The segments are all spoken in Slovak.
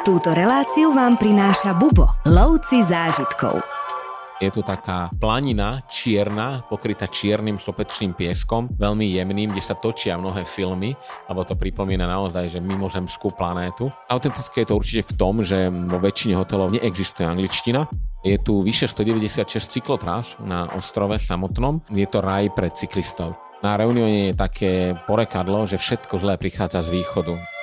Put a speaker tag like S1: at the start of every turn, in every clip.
S1: Túto reláciu vám prináša Bubo, lovci zážitkov.
S2: Je tu taká planina čierna, pokrytá čiernym sopečným pieskom, veľmi jemným, kde sa točia mnohé filmy, lebo to pripomína naozaj, že mimozemskú planétu. Autentické je to určite v tom, že vo väčšine hotelov neexistuje angličtina. Je tu vyše 196 cyklotrás na ostrove samotnom. Je to raj pre cyklistov. Na Reunione je také porekadlo, že všetko zlé prichádza z východu.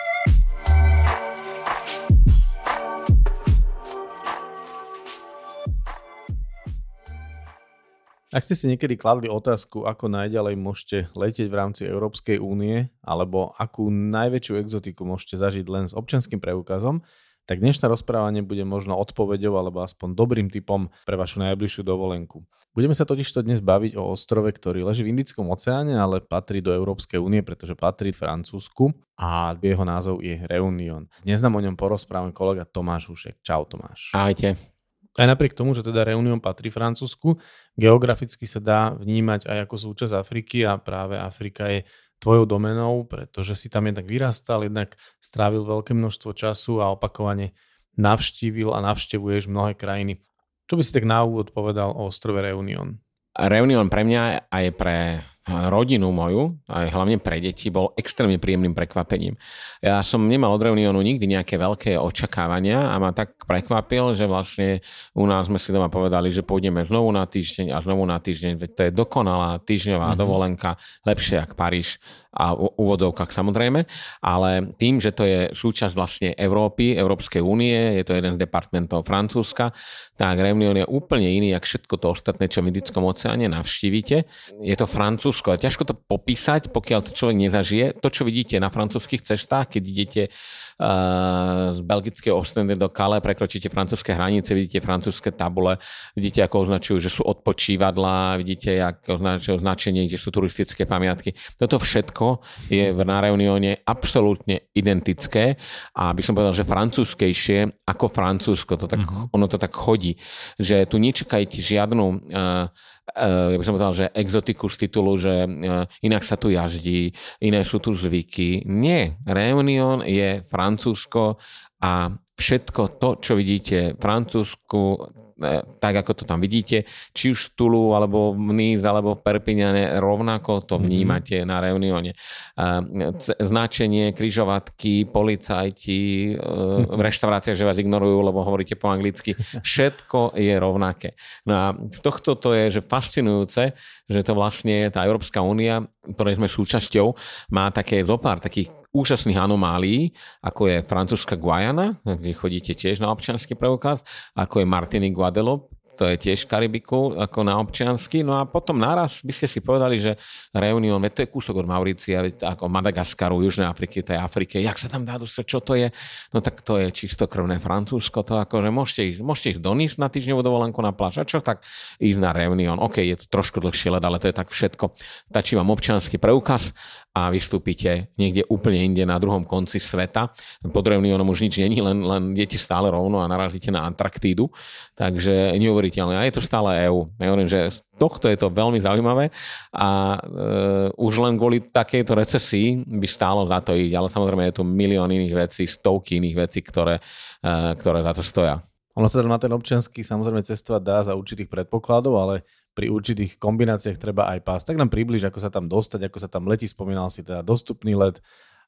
S3: Ak ste si niekedy kladli otázku, ako najďalej môžete letieť v rámci Európskej únie, alebo akú najväčšiu exotiku môžete zažiť len s občanským preukazom, tak dnešné rozprávanie bude možno odpoveďou alebo aspoň dobrým typom pre vašu najbližšiu dovolenku. Budeme sa totiž to dnes baviť o ostrove, ktorý leží v Indickom oceáne, ale patrí do Európskej únie, pretože patrí Francúzsku a jeho názov je Reunion. Dnes nám o ňom porozprávam kolega Tomáš Hušek. Čau Tomáš.
S2: Ahojte.
S3: Aj napriek tomu, že teda Reunion patrí Francúzsku, geograficky sa dá vnímať aj ako súčasť Afriky a práve Afrika je tvojou domenou, pretože si tam jednak vyrastal, jednak strávil veľké množstvo času a opakovane navštívil a navštevuješ mnohé krajiny. Čo by si tak na úvod povedal o ostrove Reunion?
S2: Reunion pre mňa aj pre rodinu moju, aj hlavne pre deti, bol extrémne príjemným prekvapením. Ja som nemal od Reunionu nikdy nejaké veľké očakávania a ma tak prekvapil, že vlastne u nás sme si doma povedali, že pôjdeme znovu na týždeň a znovu na týždeň, veď to je dokonalá týždňová mm-hmm. dovolenka, lepšie ako Paríž a úvodovkách samozrejme, ale tým, že to je súčasť vlastne Európy, Európskej únie, je to jeden z departmentov Francúzska, tak Reunion je úplne iný, ako všetko to ostatné, čo v Indickom oceáne navštívite. Je to Francúzsko ťažko to popísať, pokiaľ to človek nezažije. To, čo vidíte na francúzských cestách, keď idete z belgického Ostende do Kale, prekročíte francúzske hranice, vidíte francúzske tabule, vidíte, ako označujú, že sú odpočívadlá, vidíte, ako označujú označenie, kde sú turistické pamiatky. Toto všetko je v na Reunione absolútne identické a by som povedal, že francúzskejšie ako Francúzsko. To tak, mm-hmm. Ono to tak chodí, že tu nečakajte žiadnu uh, ja by som povedal, že exotiku z titulu, že inak sa tu jazdí, iné sú tu zvyky. Nie, Reunion je Francúzsko a všetko to, čo vidíte v Francúzsku, E, tak ako to tam vidíte, či už v Tulu, alebo v alebo v rovnako to mhm. vnímate na Reunione. E, značenie, kryžovatky, policajti, e, v reštauráciách, že vás ignorujú, lebo hovoríte po anglicky, všetko je rovnaké. No a z tohto to je, že fascinujúce, že to vlastne tá Európska únia, ktorej sme súčasťou, má také zopár takých úžasných anomálií, ako je francúzska Guajana, kde chodíte tiež na občianský preukaz, ako je Martinique Guadeloupe, to je tiež Karibiku ako na občiansky. No a potom naraz by ste si povedali, že Reunion, to je kúsok od Maurícia, ako Madagaskaru, Južnej Afriky, tej Afrike. Jak sa tam dá dostať, čo to je? No tak to je čistokrvné Francúzsko, to akože môžete ísť, môžete ísť do na týždňovú dovolenku na pláž. A čo tak ísť na Reunion? OK, je to trošku dlhšie let, ale to je tak všetko. Stačí vám občiansky preukaz a vystúpite niekde úplne inde na druhom konci sveta. Pod Reunionom už nič není, len, len stále rovno a narazíte na Antarktídu. Takže neuveriteľné. A je to stále EU. Ja hovorím, že z tohto je to veľmi zaujímavé a e, už len kvôli takejto recesii by stálo za to ísť. Ale samozrejme je tu milión iných vecí, stovky iných vecí, ktoré, e, ktoré za to stoja.
S3: Ono sa na ten občiansky samozrejme cestovať dá za určitých predpokladov, ale pri určitých kombináciách treba aj pás. Tak nám približ, ako sa tam dostať, ako sa tam letí, spomínal si teda dostupný let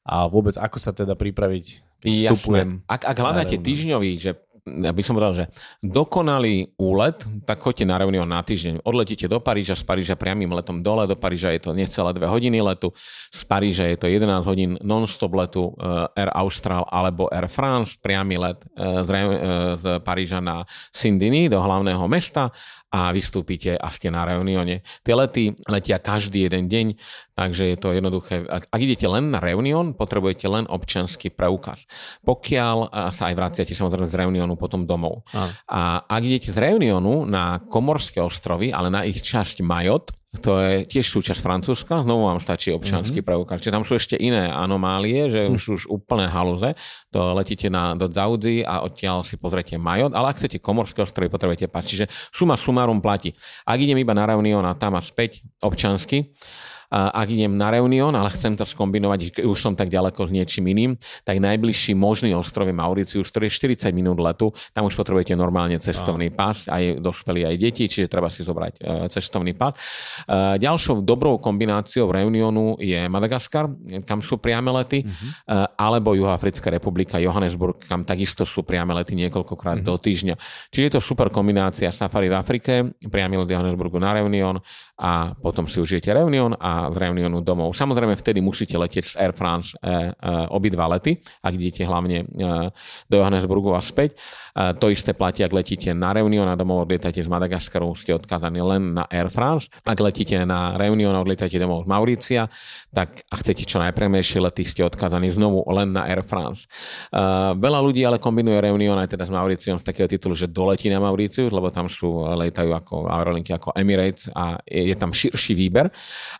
S3: a vôbec ako sa teda pripraviť
S2: vstupujem. Ak, ak hľadáte týždňový, že ja by som povedal, že dokonalý úlet, tak choďte na Reunion na týždeň. Odletíte do Paríža, z Paríža priamým letom dole, do Paríža je to necelé 2 hodiny letu, z Paríža je to 11 hodín non-stop letu uh, Air Austral alebo Air France, priamy let z, uh, z Paríža na Sindiny do hlavného mesta a vystúpite a ste na Reunione. Tie lety letia každý jeden deň, takže je to jednoduché. Ak, ak idete len na Reunion, potrebujete len občanský preukaz. Pokiaľ sa aj vraciate samozrejme z Reunionu potom domov. A. a ak idete z Reunionu na Komorské ostrovy, ale na ich časť Majot, to je tiež súčasť Francúzska, znovu vám stačí občanský mm-hmm. preukaz. Čiže tam sú ešte iné anomálie, že mm. už, už úplné haluze. To letíte na, do Zaudzi a odtiaľ si pozriete Majot, ale ak chcete komorské ostrovy, potrebujete pás. Čiže suma sumarum platí. Ak idem iba na Reunion a tam a späť občansky, ak idem na Reunion, ale chcem to skombinovať, už som tak ďaleko s niečím iným, tak najbližší možný ostrov je Mauricius, ktorý je 40 minút letu. Tam už potrebujete normálne cestovný pás, aj dospelí, aj deti, čiže treba si zobrať e, cestovný pás. E, ďalšou dobrou kombináciou Reunionu je Madagaskar, kam sú priame lety, uh-huh. alebo Juhoafrická republika, Johannesburg, kam takisto sú priame lety niekoľkokrát uh-huh. do týždňa. Čiže je to super kombinácia safari v Afrike, priamy let Johannesburgu na Reunion a potom si užijete Reunion a z Reunionu domov. Samozrejme, vtedy musíte letieť z Air France e, e, obidva lety, ak idete hlavne e, do Johannesburgu a späť. E, to isté platí, ak letíte na Reunion a domov odlietate z Madagaskaru, ste odkázaní len na Air France. Ak letíte na Reunion a odlietate domov z Mauricia, tak a chcete čo najpremejšie lety, ste odkázaní znovu len na Air France. E, veľa ľudí ale kombinuje Reunion aj teda s Mauriciom z takého titulu, že doletí na Mauriciu, lebo tam sú, letajú ako aerolinky ako Emirates a je tam širší výber.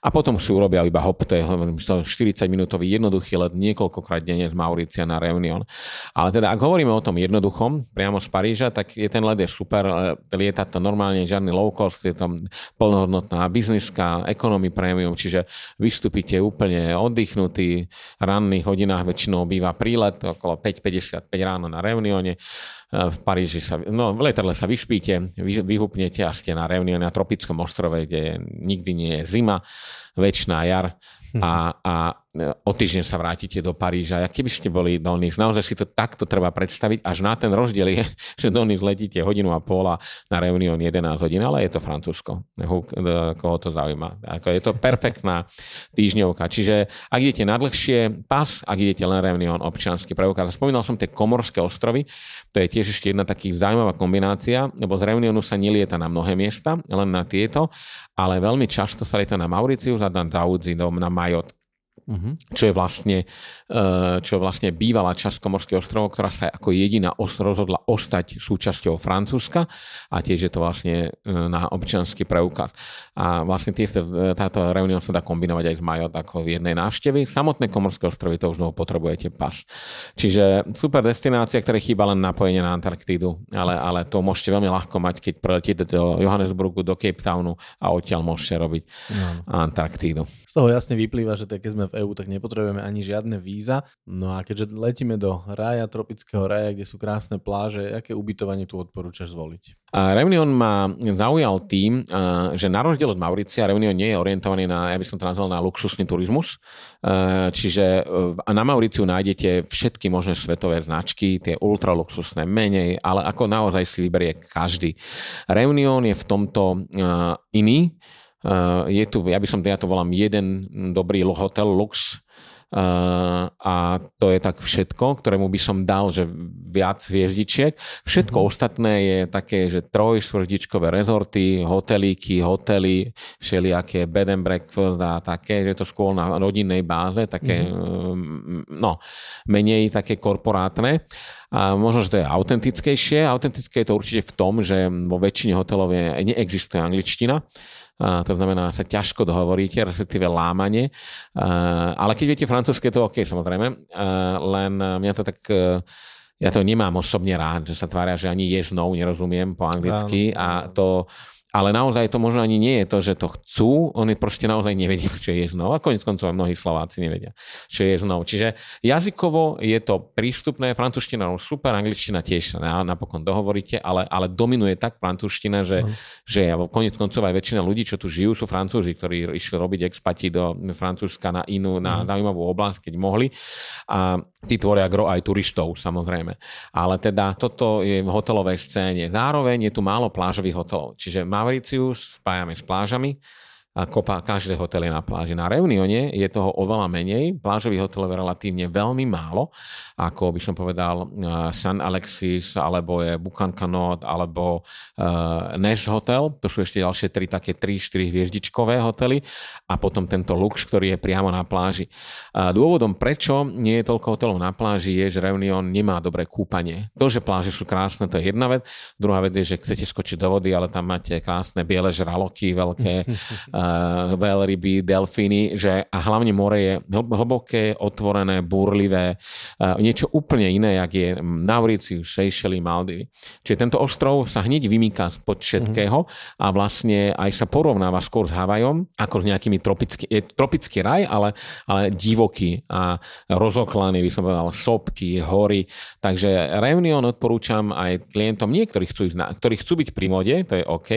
S2: A potom si urobia iba hop, to je 40 minútový jednoduchý let niekoľkokrát denne z Mauricia na Reunion. Ale teda, ak hovoríme o tom jednoduchom, priamo z Paríža, tak je ten let je super, lieta to normálne, žiadny low cost, je tam plnohodnotná bizniska, economy premium, čiže vystúpite úplne oddychnutý, ranných hodinách väčšinou býva prílet, okolo 5.55 ráno na Reunione v Paríži sa, no v letadle sa vyspíte, vy, vyhupnete a ste na Reunion na tropickom ostrove, kde nikdy nie je zima, väčšiná jar a, a o týždeň sa vrátite do Paríža. A keby ste boli do Nice, naozaj si to takto treba predstaviť, až na ten rozdiel je, že do Nice letíte hodinu a pol a na Reunion 11 hodín, ale je to Francúzsko. Koho to zaujíma. Je to perfektná týždňovka. Čiže ak idete na dlhšie, pas, ak idete len Reunion, občanský preukaz. Spomínal som tie Komorské ostrovy, to je tiež ešte jedna taký zaujímavá kombinácia, lebo z Reunionu sa nelieta na mnohé miesta, len na tieto, ale veľmi často sa lieta na Mauricius a na Daudzidom, na Majot Uh-huh. Čo, je vlastne, eh, čo je vlastne bývalá časť Komorských ostrovov, ktorá sa ako jediná os rozhodla ostať súčasťou Francúzska a tiež je to vlastne eh, na občianský preukaz. A vlastne tie, táto reunión sa dá kombinovať aj s Majot ako v jednej návštevy. Samotné Komorské ostrovy to už znovu potrebujete pas. Čiže super destinácia, ktoré chýba len napojenie na Antarktídu, ale, ale to môžete veľmi ľahko mať, keď preletíte do Johannesburgu, do Cape Townu a odtiaľ môžete robiť no. Antarktídu.
S3: Z toho jasne vyplýva, že keď sme v EÚ, tak nepotrebujeme ani žiadne víza. No a keďže letíme do raja, tropického raja, kde sú krásne pláže, aké ubytovanie tu odporúčaš zvoliť?
S2: A Reunion ma zaujal tým, že na rozdiel od Mauricia, Reunion nie je orientovaný na, ja by som to nazval, na luxusný turizmus. Čiže e, na Mauriciu nájdete všetky možné svetové značky, tie ultraluxusné menej, ale ako naozaj si vyberie každý. Reunion je v tomto iný, Uh, je tu, ja by som, ja to volám jeden dobrý hotel Lux uh, a to je tak všetko, ktorému by som dal, že viac hviezdičiek. Všetko mm-hmm. ostatné je také, že troj, štvrtičkové rezorty, hotelíky, hotely, všelijaké bed and breakfast a také, že to skôr na rodinnej báze, také, mm-hmm. no, menej také korporátne. A možno, že to je autentickejšie. Autentické je to určite v tom, že vo väčšine hotelov je, neexistuje angličtina to znamená, sa ťažko dohovoríte, respektíve lámanie. Ale keď viete francúzske, to OK, samozrejme. Len mňa to tak ja to nemám osobne rád, že sa tvária, že ani yes, no, nerozumiem po anglicky a to ale naozaj to možno ani nie je to, že to chcú, oni proste naozaj nevedia, čo je znov. A konec koncov mnohí Slováci nevedia, čo je znov. Čiže jazykovo je to prístupné, francúzština super, angličtina tiež sa napokon dohovoríte, ale, ale dominuje tak francúzština, že, uh-huh. že konec koncov aj väčšina ľudí, čo tu žijú, sú francúzi, ktorí išli robiť expati do Francúzska na inú, na uh-huh. zaujímavú oblasť, keď mohli. A tí tvoria gro aj turistov, samozrejme. Ale teda toto je v hotelovej scéne. Zároveň je tu málo plážových hotelov, čiže má Mauritius spájame s plážami a kopa, každé hotel je na pláži. Na Reunione je toho oveľa menej, plážových hotelov je relatívne veľmi málo, ako by som povedal uh, San Alexis, alebo je Bukankanot, alebo uh, Nash Hotel, to sú ešte ďalšie tri také 3-4 hviezdičkové hotely a potom tento Lux, ktorý je priamo na pláži. Uh, dôvodom, prečo nie je toľko hotelov na pláži, je, že Reunion nemá dobré kúpanie. To, že pláže sú krásne, to je jedna vec. Druhá vec je, že chcete skočiť do vody, ale tam máte krásne biele žraloky, veľké veľryby, delfíny, že a hlavne more je hlboké, otvorené, burlivé, niečo úplne iné, jak je Mauricius, Seychelles, Maldivy. Čiže tento ostrov sa hneď vymýka spod všetkého a vlastne aj sa porovnáva skôr s Havajom, ako s nejakými tropický, je tropický raj, ale, ale divoký a rozoklaný, by som povedal, sopky, hory. Takže Reunion odporúčam aj klientom, nie ktorí chcú, na, ktorí chcú byť pri mode, to je OK,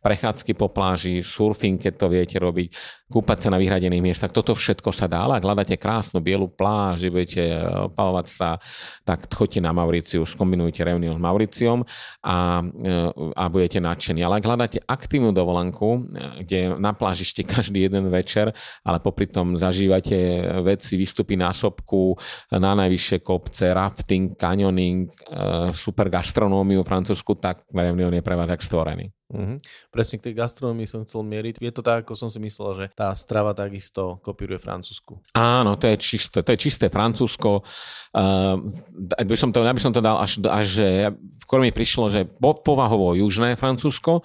S2: prechádzky po pláži, surfing, keď to viete robiť, kúpať sa na vyhradených miestach, toto všetko sa dá, ale ak hľadáte krásnu bielu pláž, že budete eh, palovať sa, tak choďte na Mauriciu, skombinujte Reunion s Mauriciom a, eh, a budete nadšení. Ale ak hľadáte aktívnu dovolenku, eh, kde na pláži ste každý jeden večer, ale popri tom zažívate veci, výstupy na sopku, na najvyššie kopce, rafting, canyoning, super gastronómiu Francúzsku, tak Reunion je pre vás tak stvorený.
S3: Mm-hmm. Presne k tej gastronomii som chcel mieriť. Je to tak, ako som si myslel, že tá strava takisto kopíruje Francúzsku.
S2: Áno, to je čisté, to je čisté Francúzsko. Uh, by som to, ja by som to dal až, až skôr mi prišlo, že po, povahovo južné Francúzsko,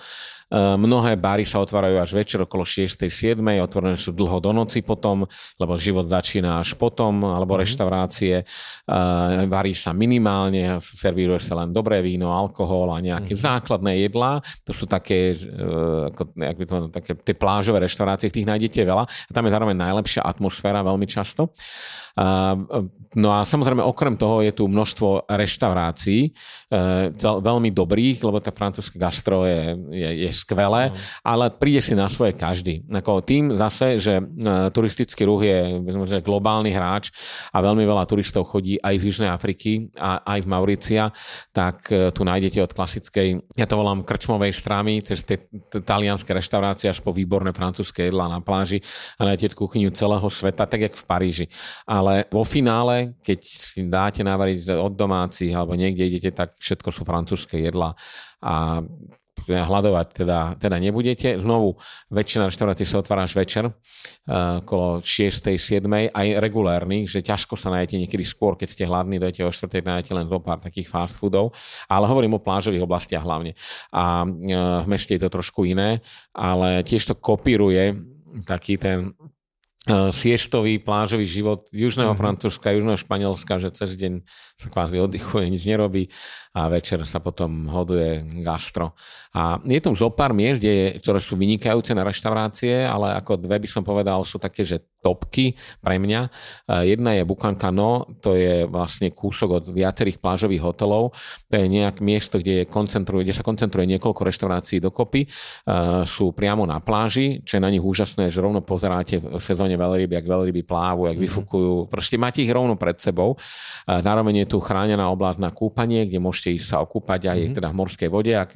S2: mnohé bary sa otvárajú až večer okolo 6. 7. Otvorené sú dlho do noci potom, lebo život začína až potom, alebo mm-hmm. reštaurácie. Eh, varí sa minimálne, servíruje sa len dobré víno, alkohol a nejaké mm-hmm. základné jedlá. To sú také, eh, ako, jak by to, také tie plážové reštaurácie, tých nájdete veľa. A tam je zároveň najlepšia atmosféra veľmi často. No a samozrejme okrem toho je tu množstvo reštaurácií, veľmi dobrých, lebo tá francúzska gastro je, je, je skvelé, no. ale príde si na svoje každý. Ako tým zase, že turistický ruch je že globálny hráč a veľmi veľa turistov chodí aj z Južnej Afriky a aj z Mauricia, tak e, tu nájdete od klasickej, ja to volám krčmovej strámy, cez tie talianské reštaurácie až po výborné francúzske jedlá na pláži a nájdete kuchyňu celého sveta, tak jak v Paríži. Ale vo finále, keď si dáte navariť od domácich alebo niekde idete, tak všetko sú francúzske jedlá a hľadovať teda, teda nebudete. Znovu, väčšina reštaurácií sa otvára až večer, okolo 6. 7. aj regulérnych, že ťažko sa nájdete niekedy skôr, keď ste hladní, dojete o 4. nájdete len zo pár takých fast foodov, ale hovorím o plážových oblastiach hlavne. A uh, v meste je to trošku iné, ale tiež to kopíruje taký ten siestový plážový život južného mm-hmm. Francúzska, južného Španielska, že cez deň sa kvázi oddychuje, nič nerobí a večer sa potom hoduje gastro. A je tu zo pár miest, kde, ktoré sú vynikajúce na reštaurácie, ale ako dve by som povedal, sú také, že topky pre mňa. Jedna je Bukankano, to je vlastne kúsok od viacerých plážových hotelov. To je nejak miesto, kde, je koncentruje, kde sa koncentruje niekoľko reštaurácií dokopy. Sú priamo na pláži, čo je na nich úžasné, že rovno pozeráte v sezóne veľryby, ak veľryby plávu, ak mm-hmm. vyfukujú. Proste máte ich rovno pred sebou. Zároveň je tu chránená oblasť na kúpanie, kde môžete ísť sa okúpať aj mm-hmm. teda v morskej vode. Ak,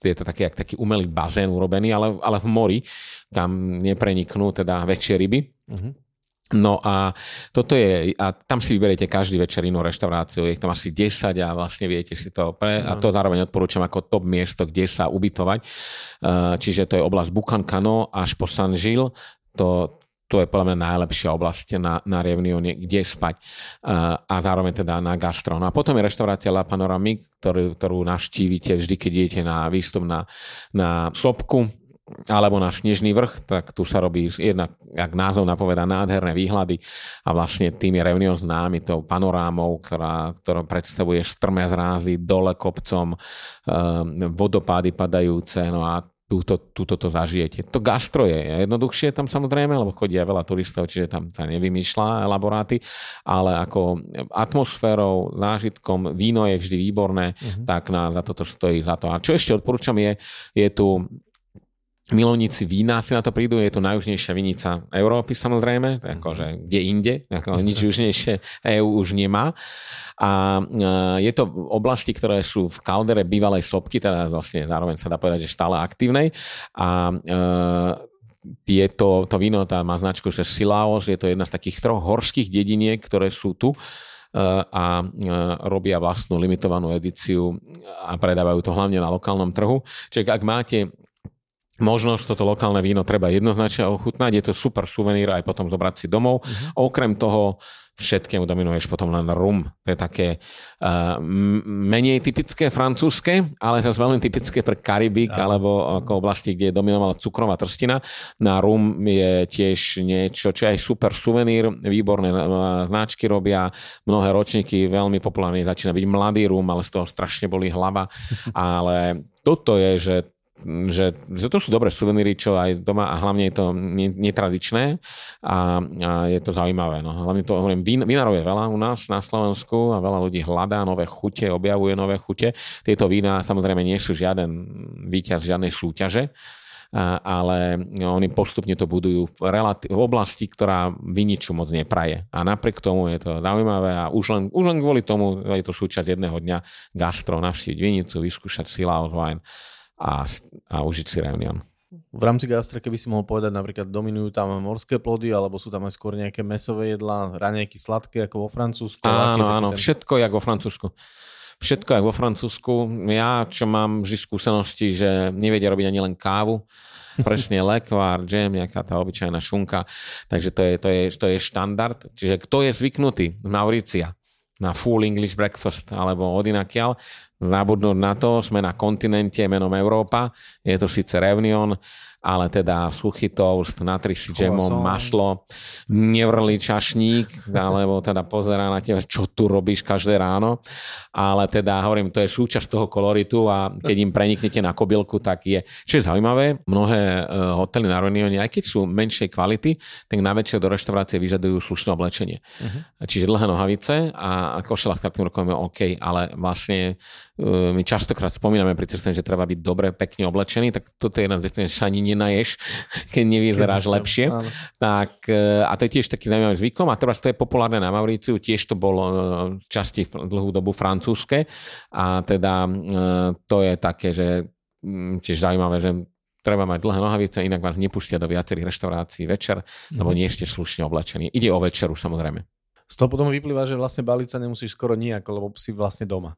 S2: je to taký, taký umelý bazén urobený, ale, ale v mori, kam nepreniknú teda väčšie ryby. Mm-hmm. No a toto je, a tam si vyberiete každý večer inú reštauráciu, je tam asi 10 a vlastne viete si to pre, a to zároveň odporúčam ako top miesto, kde sa ubytovať. Čiže to je oblasť Bukankano až po San Gil, to, to je podľa mňa najlepšia oblasť na, na Reunione, kde spať a zároveň teda na gastro. No a potom je reštaurácia La Panoramique, ktorú, ktorú navštívite vždy, keď idete na výstup na, na Sopku, alebo na Snežný vrch, tak tu sa robí jednak, jak názov napoveda, nádherné výhľady a vlastne tým je Reunion známy tou panorámou, ktorá, ktorá predstavuje strmé zrázy dole kopcom, um, vodopády padajúce, no a túto, túto to zažijete. To gastro je jednoduchšie tam samozrejme, lebo chodia veľa turistov, čiže tam sa nevymýšľa elaboráty, ale ako atmosférou, zážitkom, víno je vždy výborné, uh-huh. tak na, za toto stojí za to. A čo ešte odporúčam je, je tu milovníci vína si na to prídu, je to najjužnejšia vinica Európy samozrejme, akože kde inde, ako nič južnejšie EU už nemá. A e, je to oblasti, ktoré sú v kaldere bývalej sopky, teda vlastne zároveň sa dá povedať, že stále aktívnej. A je to, to víno tá má značku, že Silaos, je to jedna z takých troch horských dediniek, ktoré sú tu e, a e, robia vlastnú limitovanú edíciu a predávajú to hlavne na lokálnom trhu. Čiže ak máte možnosť toto lokálne víno treba jednoznačne ochutnať. Je to super suvenír aj potom zobrať si domov. Uh-huh. Okrem toho všetkému dominuješ potom len rum. To je také uh, menej typické francúzske, ale zase veľmi typické pre Karibik ja. alebo ako oblasti, kde je dominovala cukrová trstina. Na rum je tiež niečo, čo je aj super suvenír, výborné značky robia, mnohé ročníky, veľmi populárny začína byť mladý rum, ale z toho strašne boli hlava. ale toto je, že že, že to sú dobré suveníry, čo aj doma a hlavne je to netradičné a, a je to zaujímavé. No. Hlavne to hovorím, vín, vinárov je veľa u nás na Slovensku a veľa ľudí hľadá nové chute, objavuje nové chute. Tieto vína samozrejme nie sú žiaden víťaz žiadnej súťaže, a, ale oni postupne to budujú v, relati- v oblasti, ktorá viniču moc nepraje. A napriek tomu je to zaujímavé a už len, už len kvôli tomu je to súčasť jedného dňa gastro, navštíviť vinicu, vyskúšať Sila Wine a, a si reunion.
S3: V rámci gastra, keby si mohol povedať, napríklad dominujú tam morské plody, alebo sú tam aj skôr nejaké mesové jedlá, raňajky sladké, ako vo Francúzsku?
S2: Áno, áno, ten... všetko je ako vo Francúzsku. Všetko je vo Francúzsku. Ja, čo mám vždy skúsenosti, že nevedia robiť ani len kávu, presne lekvár, džem, nejaká tá obyčajná šunka. Takže to je, to je, to je štandard. Čiže kto je zvyknutý z Mauricia na full English breakfast alebo odinakiaľ, zabudnúť na to, sme na kontinente menom Európa, je to síce Reunion, ale teda suchý toast, natri si džemom, mašlo, nevrlý čašník, alebo teda pozerá na teba, čo tu robíš každé ráno, ale teda hovorím, to je súčasť toho koloritu a keď im preniknete na kobylku, tak je. Čo je zaujímavé, mnohé uh, hotely na Reunione, aj keď sú menšej kvality, tak najväčšie do reštaurácie vyžadujú slušné oblečenie. Uh-huh. Čiže dlhé nohavice a košela s krátkým rokom je OK, ale vlastne uh, my častokrát spomíname pri že treba byť dobre, pekne oblečený, tak toto je jedna z vecí, že ani nenaješ, keď nevyzeráš keď lepšie. Áno. Tak, e, a to je tiež taký zaujímavý zvykom a teraz to je populárne na Mauriciu, tiež to bolo e, časti dlhú dobu francúzske a teda e, to je také, že mm, tiež zaujímavé, že treba mať dlhé nohavice, inak vás nepustia do viacerých reštaurácií večer, lebo mhm. nie ste slušne oblečení. Ide o večeru samozrejme.
S3: Z toho potom vyplýva, že vlastne baliť sa nemusíš skoro nejako, lebo si vlastne doma.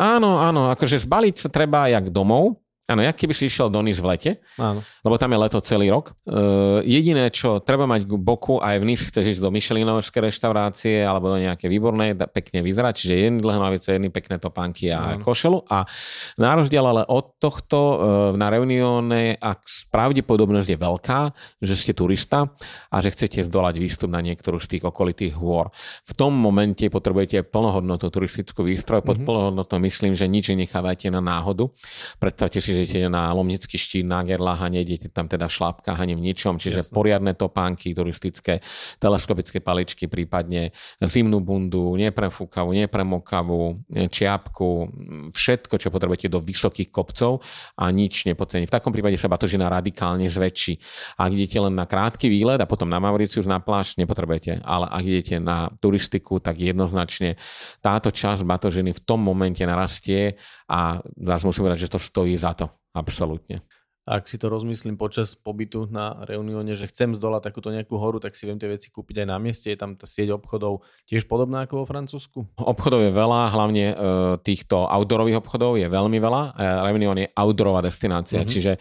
S2: Áno, áno, akože zbaliť sa treba jak domov, Áno, jak keby si išiel do Nice v lete, Áno. lebo tam je leto celý rok. Uh, jediné, čo treba mať k boku, aj v Nice chceš ísť do Michelinovskej reštaurácie alebo do nejaké výbornej, pekne vyzerať, čiže jedny dlhé nohavice, jedny pekné topánky a Áno. košelu. A na rozdiel ale od tohto uh, na Reunione, ak pravdepodobnosť je veľká, že ste turista a že chcete zdolať výstup na niektorú z tých okolitých hôr. V tom momente potrebujete plnohodnotnú turistickú výstroj. Pod mm-hmm. plnohodnotnou myslím, že nič nechávajte na náhodu. Predstavte si, že idete na Lomnický štít, na Gerlach a nejdete tam teda v šlápkach ani v ničom, čiže Jasne. poriadne topánky, turistické, teleskopické paličky, prípadne zimnú bundu, neprefúkavú, nepremokavú, čiapku, všetko, čo potrebujete do vysokých kopcov a nič nepotrebujete. V takom prípade sa batožina radikálne zväčší. Ak idete len na krátky výlet a potom na Mauricius na pláž, nepotrebujete, ale ak idete na turistiku, tak jednoznačne táto časť batožiny v tom momente narastie a zase musím povedať, že to stojí za to. Absolútne.
S3: Ak si to rozmyslím počas pobytu na Reunione, že chcem zdolať takúto nejakú horu, tak si viem tie veci kúpiť aj na mieste. Je tam tá sieť obchodov tiež podobná ako vo Francúzsku?
S2: Obchodov je veľa, hlavne e, týchto outdoorových obchodov je veľmi veľa. E, Reunion je outdoorová destinácia, mm-hmm. čiže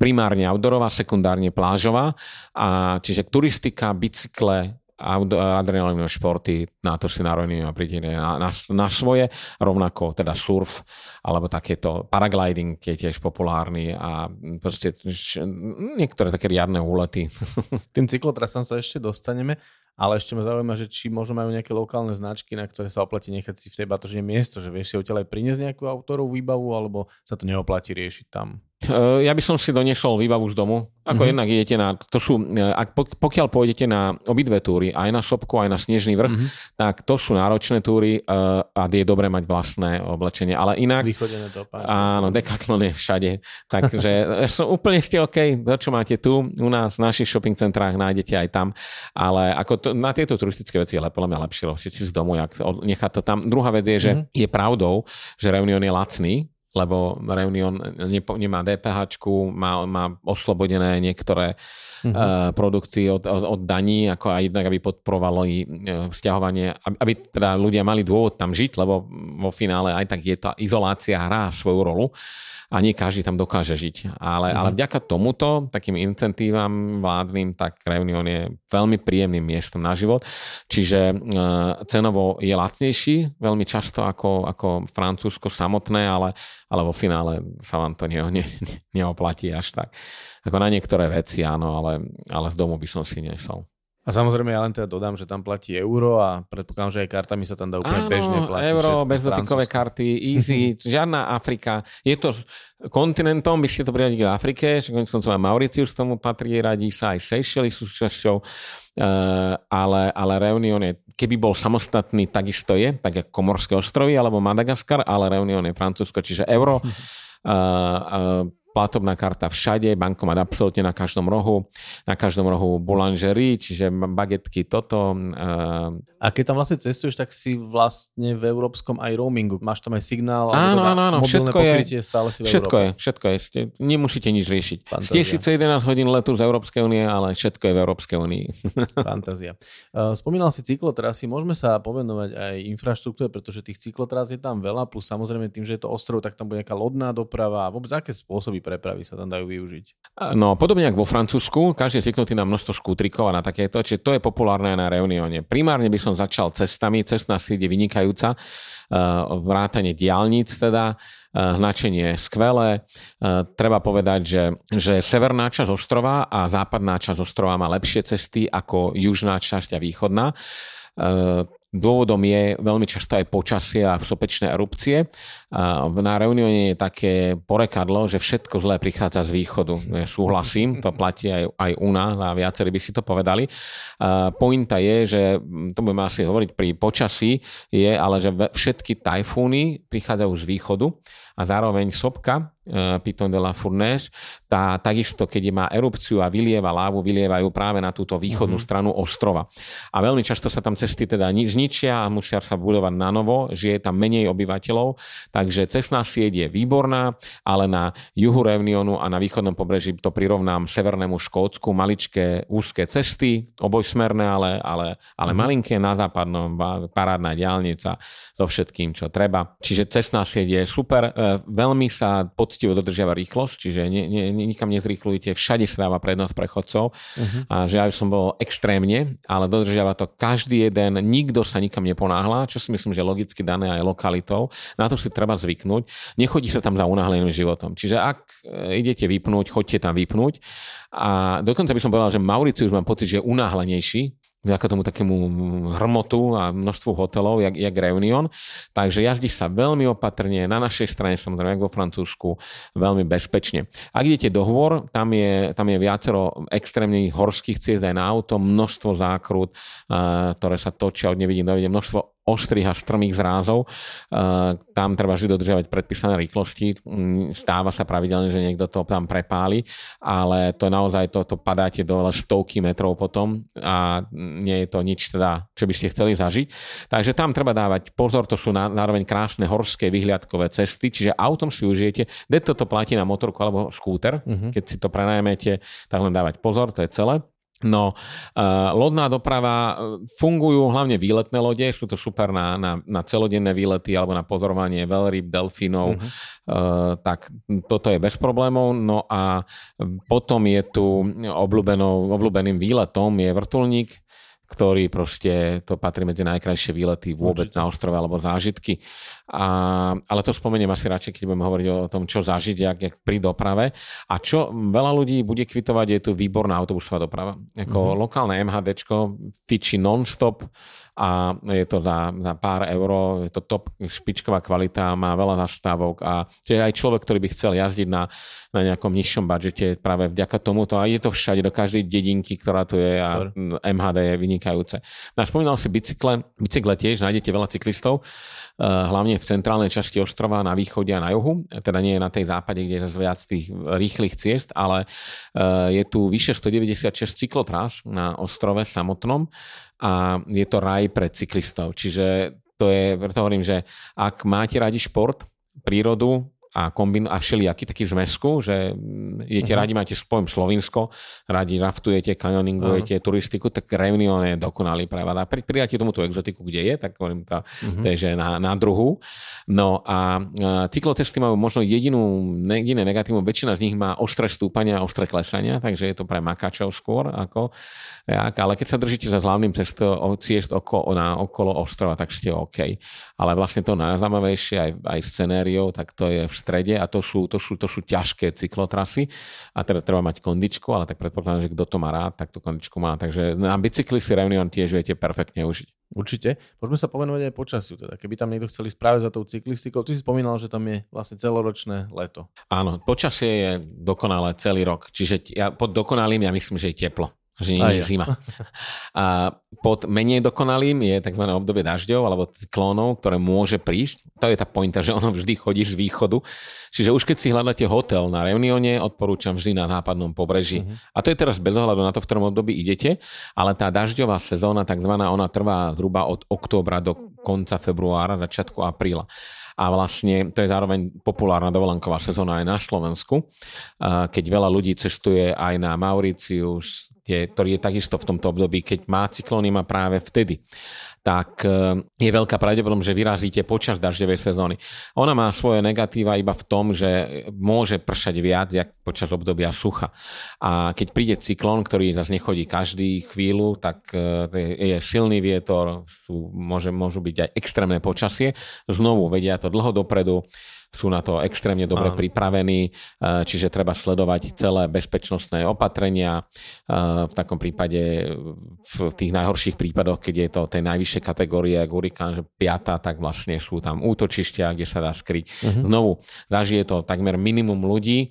S2: primárne outdoorová, sekundárne plážová. A, čiže turistika, bicykle, adrenalinové športy, na to si narodení a príde na, na, na svoje, rovnako teda surf, alebo takéto paragliding je tiež populárny a proste niektoré také riadne úlety.
S3: Tým cyklotrasám sa ešte dostaneme, ale ešte ma zaujíma, že či možno majú nejaké lokálne značky, na ktoré sa oplatí nechať si v tej batožine miesto, že vieš si odtiaľ aj priniesť nejakú autorovú výbavu, alebo sa to neoplatí riešiť tam?
S2: Eh, ja by som si doniesol výbavu z domu. Ako mm-hmm. jednak idete na, to sú, eh, ak, pokiaľ pôjdete na obidve túry, aj na Sopku, aj na Snežný vrch, mm-hmm. tak to sú náročné túry uh, a je dobré mať vlastné oblečenie. Ale inak...
S3: Vychodené to.
S2: Áno, Decathlon je všade. Takže som úplne ste OK, to čo máte tu, u nás v našich shopping centrách nájdete aj tam. Ale ako to, na tieto turistické veci je podľa mňa lepšie si z domu, jak nechať to tam. Druhá vec je, že mm-hmm. je pravdou, že Reunion je lacný, lebo Reunion nemá DPH, má, má oslobodené niektoré uh-huh. uh, produkty od, od, od daní, ako aj jednak, aby podporovalo i uh, vzťahovanie, aby, aby teda ľudia mali dôvod tam žiť, lebo vo finále aj tak je tá izolácia hrá svoju rolu a nie každý tam dokáže žiť. Ale, mm. ale vďaka tomuto, takým incentívam vládnym, tak Reunion je veľmi príjemným miestom na život. Čiže e, cenovo je lacnejší veľmi často ako, ako Francúzsko samotné, ale, ale vo finále sa vám to ne, ne, neoplatí až tak. Ako na niektoré veci áno, ale, ale z domu by som si nešiel.
S3: A samozrejme ja len teda dodám, že tam platí euro a predpokladám, že aj kartami sa tam dá úplne
S2: Áno,
S3: bežne platiť.
S2: euro, bezdotykové karty, easy, žiadna Afrika. Je to kontinentom, by ste to priradiť k Afrike, že konec koncov aj Mauritius tomu patrí, radí sa aj Seychelles sú súčasťou, uh, ale, ale Reunion je, keby bol samostatný, takisto je, tak ako Komorské ostrovy alebo Madagaskar, ale Reunion je Francúzsko, čiže euro. Uh, uh, platobná karta všade, bankomat absolútne na každom rohu, na každom rohu boulangerie, čiže bagetky, toto. Uh...
S3: A keď tam vlastne cestuješ, tak si vlastne v európskom aj roamingu. Máš tam aj signál,
S2: áno, áno, áno, všetko
S3: pokrytie, je, stále si v
S2: všetko
S3: Európe.
S2: je, všetko je. Nemusíte nič riešiť. Ste síce 11 hodín letu z Európskej únie, ale všetko je v Európskej únii.
S3: Fantázia. Spomínal si cyklotrasy, môžeme sa povenovať aj infraštruktúre, pretože tých cyklotras je tam veľa, plus samozrejme tým, že je to ostrov, tak tam bude nejaká lodná doprava a vôbec aké spôsoby prepravy sa tam dajú využiť.
S2: No, podobne ako vo Francúzsku, každý je zvyknutý na množstvo škútrikov a na takéto, čiže to je populárne na Reunione. Primárne by som začal cestami, cestná sieť je vynikajúca, eh, vrátanie diálnic teda, eh, značenie skvelé. Eh, treba povedať, že, že severná časť ostrova a západná časť ostrova má lepšie cesty ako južná časť a východná Dôvodom je veľmi často aj počasie a sopečné erupcie. Na Reunione je také porekadlo, že všetko zlé prichádza z východu. Súhlasím, to platí aj, aj u nás a viacerí by si to povedali. Pointa je, že to budeme asi hovoriť pri počasí, je ale, že všetky tajfúny prichádzajú z východu a zároveň sopka, Piton de la Fournaise, tá takisto, keď má erupciu a vylieva lávu, vylievajú práve na túto východnú mm-hmm. stranu ostrova. A veľmi často sa tam cesty teda zničia a musia sa budovať na novo, že je tam menej obyvateľov, takže cestná sieť je výborná, ale na juhu Reunionu a na východnom pobreží to prirovnám severnému Škótsku, maličké úzke cesty, obojsmerné, ale, ale, ale mm-hmm. malinké na západnom, parádna diálnica so všetkým, čo treba. Čiže cestná sieť je super, e, veľmi sa poctivo dodržiava rýchlosť, čiže ne, ne, nikam nezrýchlujete, všade sa dáva prednosť prechodcov uh-huh. a že ja som bol extrémne, ale dodržiava to každý jeden, nikto sa nikam neponáhla, čo si myslím, že logicky dané aj lokalitou. Na to si treba zvyknúť. Nechodí sa tam za unáhleným životom. Čiže ak e, idete vypnúť, choďte tam vypnúť. A dokonca by som povedal, že Mauricius mám pocit, že je unáhlenejší, vďaka tomu takému hrmotu a množstvu hotelov, jak, jak Reunion. Takže jazdí sa veľmi opatrne, na našej strane samozrejme, ako vo Francúzsku, veľmi bezpečne. Ak idete do hôr, tam je, tam je viacero extrémnych horských ciest aj na auto, množstvo zákrut, uh, ktoré sa točia od nevidím do množstvo ostrých a strmých zrázov. Tam treba vždy dodržiavať predpísané rýchlosti. Mm, stáva sa pravidelne, že niekto to tam prepáli, ale to naozaj to, to padáte dole stovky metrov potom a nie je to nič teda, čo by ste chceli zažiť. Takže tam treba dávať pozor, to sú zároveň krásne horské vyhliadkové cesty, čiže autom si užijete, kde toto platí na motorku alebo skúter, uh-huh. keď si to prenajmete, tak len dávať pozor, to je celé. No, uh, lodná doprava, e, fungujú hlavne výletné lode, sú to super na, na, na celodenné výlety alebo na pozorovanie veľryb, delfínov, uh-huh. uh, tak toto je bez problémov. No a potom je tu obľúbeným výletom je vrtulník, ktorý proste, to patrí medzi najkrajšie výlety vôbec Určite. na ostrove alebo zážitky. A, ale to spomeniem asi radšej, keď budeme hovoriť o tom, čo zažiť, jak, jak pri doprave. A čo veľa ľudí bude kvitovať, je tu výborná autobusová doprava. Ako mm-hmm. lokálne MHDčko fiči non-stop a je to za, za pár euro, je to top špičková kvalita, má veľa zastávok a čiže aj človek, ktorý by chcel jazdiť na, na nejakom nižšom budžete práve vďaka tomuto a je to všade, do každej dedinky, ktorá tu je a MHD je vynikajúce. No, spomínal si bicykle, bicykle tiež, nájdete veľa cyklistov, eh, hlavne v centrálnej časti ostrova na východe a na juhu, teda nie je na tej západe, kde je viac tých rýchlych ciest, ale eh, je tu vyše 196 cyklotrás na ostrove samotnom a je to raj pre cyklistov. Čiže to je, preto hovorím, že ak máte radi šport, prírodu a, kombin- a všelijaký taký zmesku, že idete uh-huh. radi, máte poviem Slovinsko, radi raftujete, kanioningujete, uh-huh. turistiku, tak Reunion je dokonalý pre vás. A pri, prijatí tomu tú exotiku, kde je, tak hovorím, tá, uh-huh. to je, že na, na druhu. No a uh, cyklocesty majú možno jedinú, jediné negatívum, väčšina z nich má ostré stúpania a ostré klesania, takže je to pre makáčov skôr ako jak, ale keď sa držíte za hlavným cestou ciest oko, na, okolo ostrova, tak ste OK. Ale vlastne to najzaujímavejšie aj, aj scenériou, tak to je v strede a to sú, to sú, to sú ťažké cyklotrasy a teda treba mať kondičku, ale tak predpokladám, že kto to má rád, tak tú kondičku má. Takže na bicykli si Reunion tiež viete perfektne užiť.
S3: Určite. Môžeme sa povenovať aj počasiu. Teda. Keby tam niekto chceli správať za tou cyklistikou, ty si spomínal, že tam je vlastne celoročné leto.
S2: Áno, počasie je dokonalé celý rok. Čiže ja, pod dokonalým ja myslím, že je teplo že nie je zima. A pod menej dokonalým je tzv. obdobie dažďov alebo cyklónov, ktoré môže prísť. To je tá pointa, že ono vždy chodí z východu. Čiže už keď si hľadáte hotel na Reunione, odporúčam vždy na západnom pobreží. Uh-huh. A to je teraz bez ohľadu na to, v ktorom období idete, ale tá dažďová sezóna, takzvaná, ona trvá zhruba od októbra do konca februára, začiatku apríla a vlastne to je zároveň populárna dovolenková sezóna aj na Slovensku, keď veľa ľudí cestuje aj na Mauricius, ktorý je takisto v tomto období, keď má cyklóny má práve vtedy, tak e, je veľká pravdepodobnosť, že vyrazíte počas dažďovej sezóny. Ona má svoje negatíva iba v tom, že môže pršať viac, jak počas obdobia sucha. A keď príde cyklón, ktorý zase nechodí každý chvíľu, tak e, je silný vietor, sú, môže, môžu byť aj extrémne počasie. Znovu vedia to dlho dopredu sú na to extrémne dobre Áno. pripravení, e, čiže treba sledovať celé bezpečnostné opatrenia. E, v takom prípade v tých najhorších prípadoch, keď je to tej najvyššie kategórie, ako hurikán, že piata, tak vlastne sú tam útočištia, kde sa dá skryť. Uh-huh. Znovu, zažije to takmer minimum ľudí. E,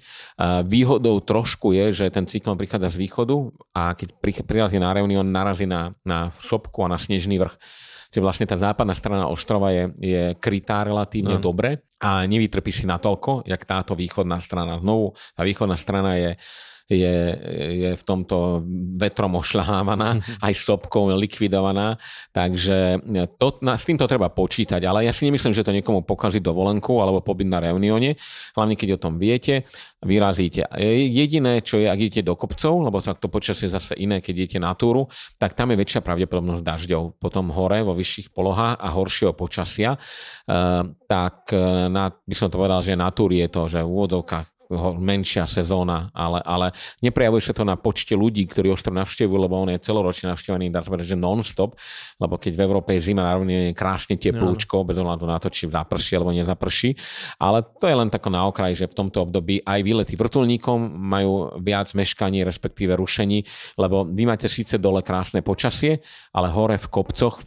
S2: výhodou trošku je, že ten cyklon prichádza z východu a keď prirazí na Reunion, narazí na, na sopku a na snežný vrch že vlastne tá západná strana ostrova je, je krytá relatívne no. dobre a nevytrpí si natoľko, jak táto východná strana. Znovu, tá východná strana je je, je v tomto vetrom ošľahávaná, aj sopkou likvidovaná, takže to, na, s týmto treba počítať, ale ja si nemyslím, že to niekomu pokazí dovolenku alebo pobyt na reunióne, hlavne keď o tom viete, vyrazíte. Jediné, čo je, ak idete do kopcov, lebo tak to počasie zase iné, keď idete na túru, tak tam je väčšia pravdepodobnosť dažďov. Potom hore vo vyšších polohách a horšieho počasia, uh, tak e, na, by som to povedal, že na túri je to, že v úvodovkách menšia sezóna, ale, ale neprejavuje sa to na počte ľudí, ktorí ostrov navštevujú, lebo on je celoročne navštevený, dá sa povedať, že non-stop, lebo keď v Európe je zima, narovne je krásne teplúčko, no. bez ohľadu na to, či zaprší alebo nezaprší. Ale to je len tako na okraj, že v tomto období aj výlety vrtulníkom majú viac meškaní, respektíve rušení, lebo vy máte síce dole krásne počasie, ale hore v kopcoch e,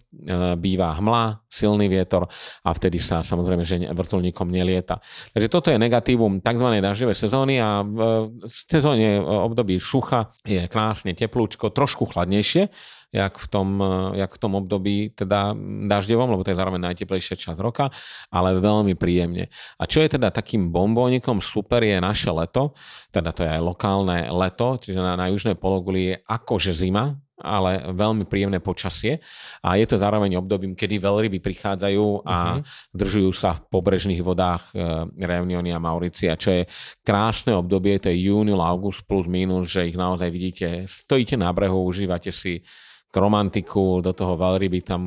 S2: býva hmla, silný vietor a vtedy sa samozrejme, že vrtulníkom nelieta. Takže toto je negatívum tzv. dažďovej sezóny a v sezóne období sucha je krásne teplúčko, trošku chladnejšie, jak v tom, jak v tom období teda dažďovom, lebo to je zároveň najteplejšia časť roka, ale veľmi príjemne. A čo je teda takým bombónikom super je naše leto, teda to je aj lokálne leto, čiže na, na južnej pologuli je akože zima, ale veľmi príjemné počasie a je to zároveň obdobím, kedy veľryby prichádzajú a uh-huh. držujú sa v pobrežných vodách e, Reuniony a Mauricia, čo je krásne obdobie, to je júniu, august plus minus, že ich naozaj vidíte, stojíte na brehu, užívate si romantiku, do toho veľryby tam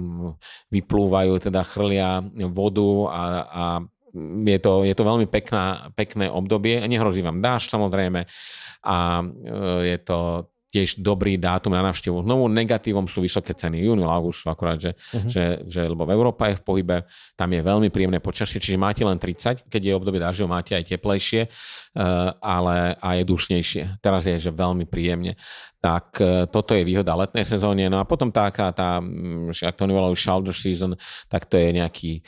S2: vyplúvajú, teda chrlia vodu a, a je to, je to veľmi pekná, pekné obdobie. Nehrozí vám dáž samozrejme a e, je to tiež dobrý dátum na návštevu. Znovu negatívom sú vysoké ceny. Júniu, august sú akorát, že, uh-huh. že, že, lebo v Európa je v pohybe, tam je veľmi príjemné počasie, čiže máte len 30, keď je obdobie dažďov, máte aj teplejšie, uh, ale aj je dušnejšie. Teraz je, že veľmi príjemne. Tak uh, toto je výhoda letnej sezóne. No a potom taká tá, ak to nevolajú shoulder season, tak to je nejaký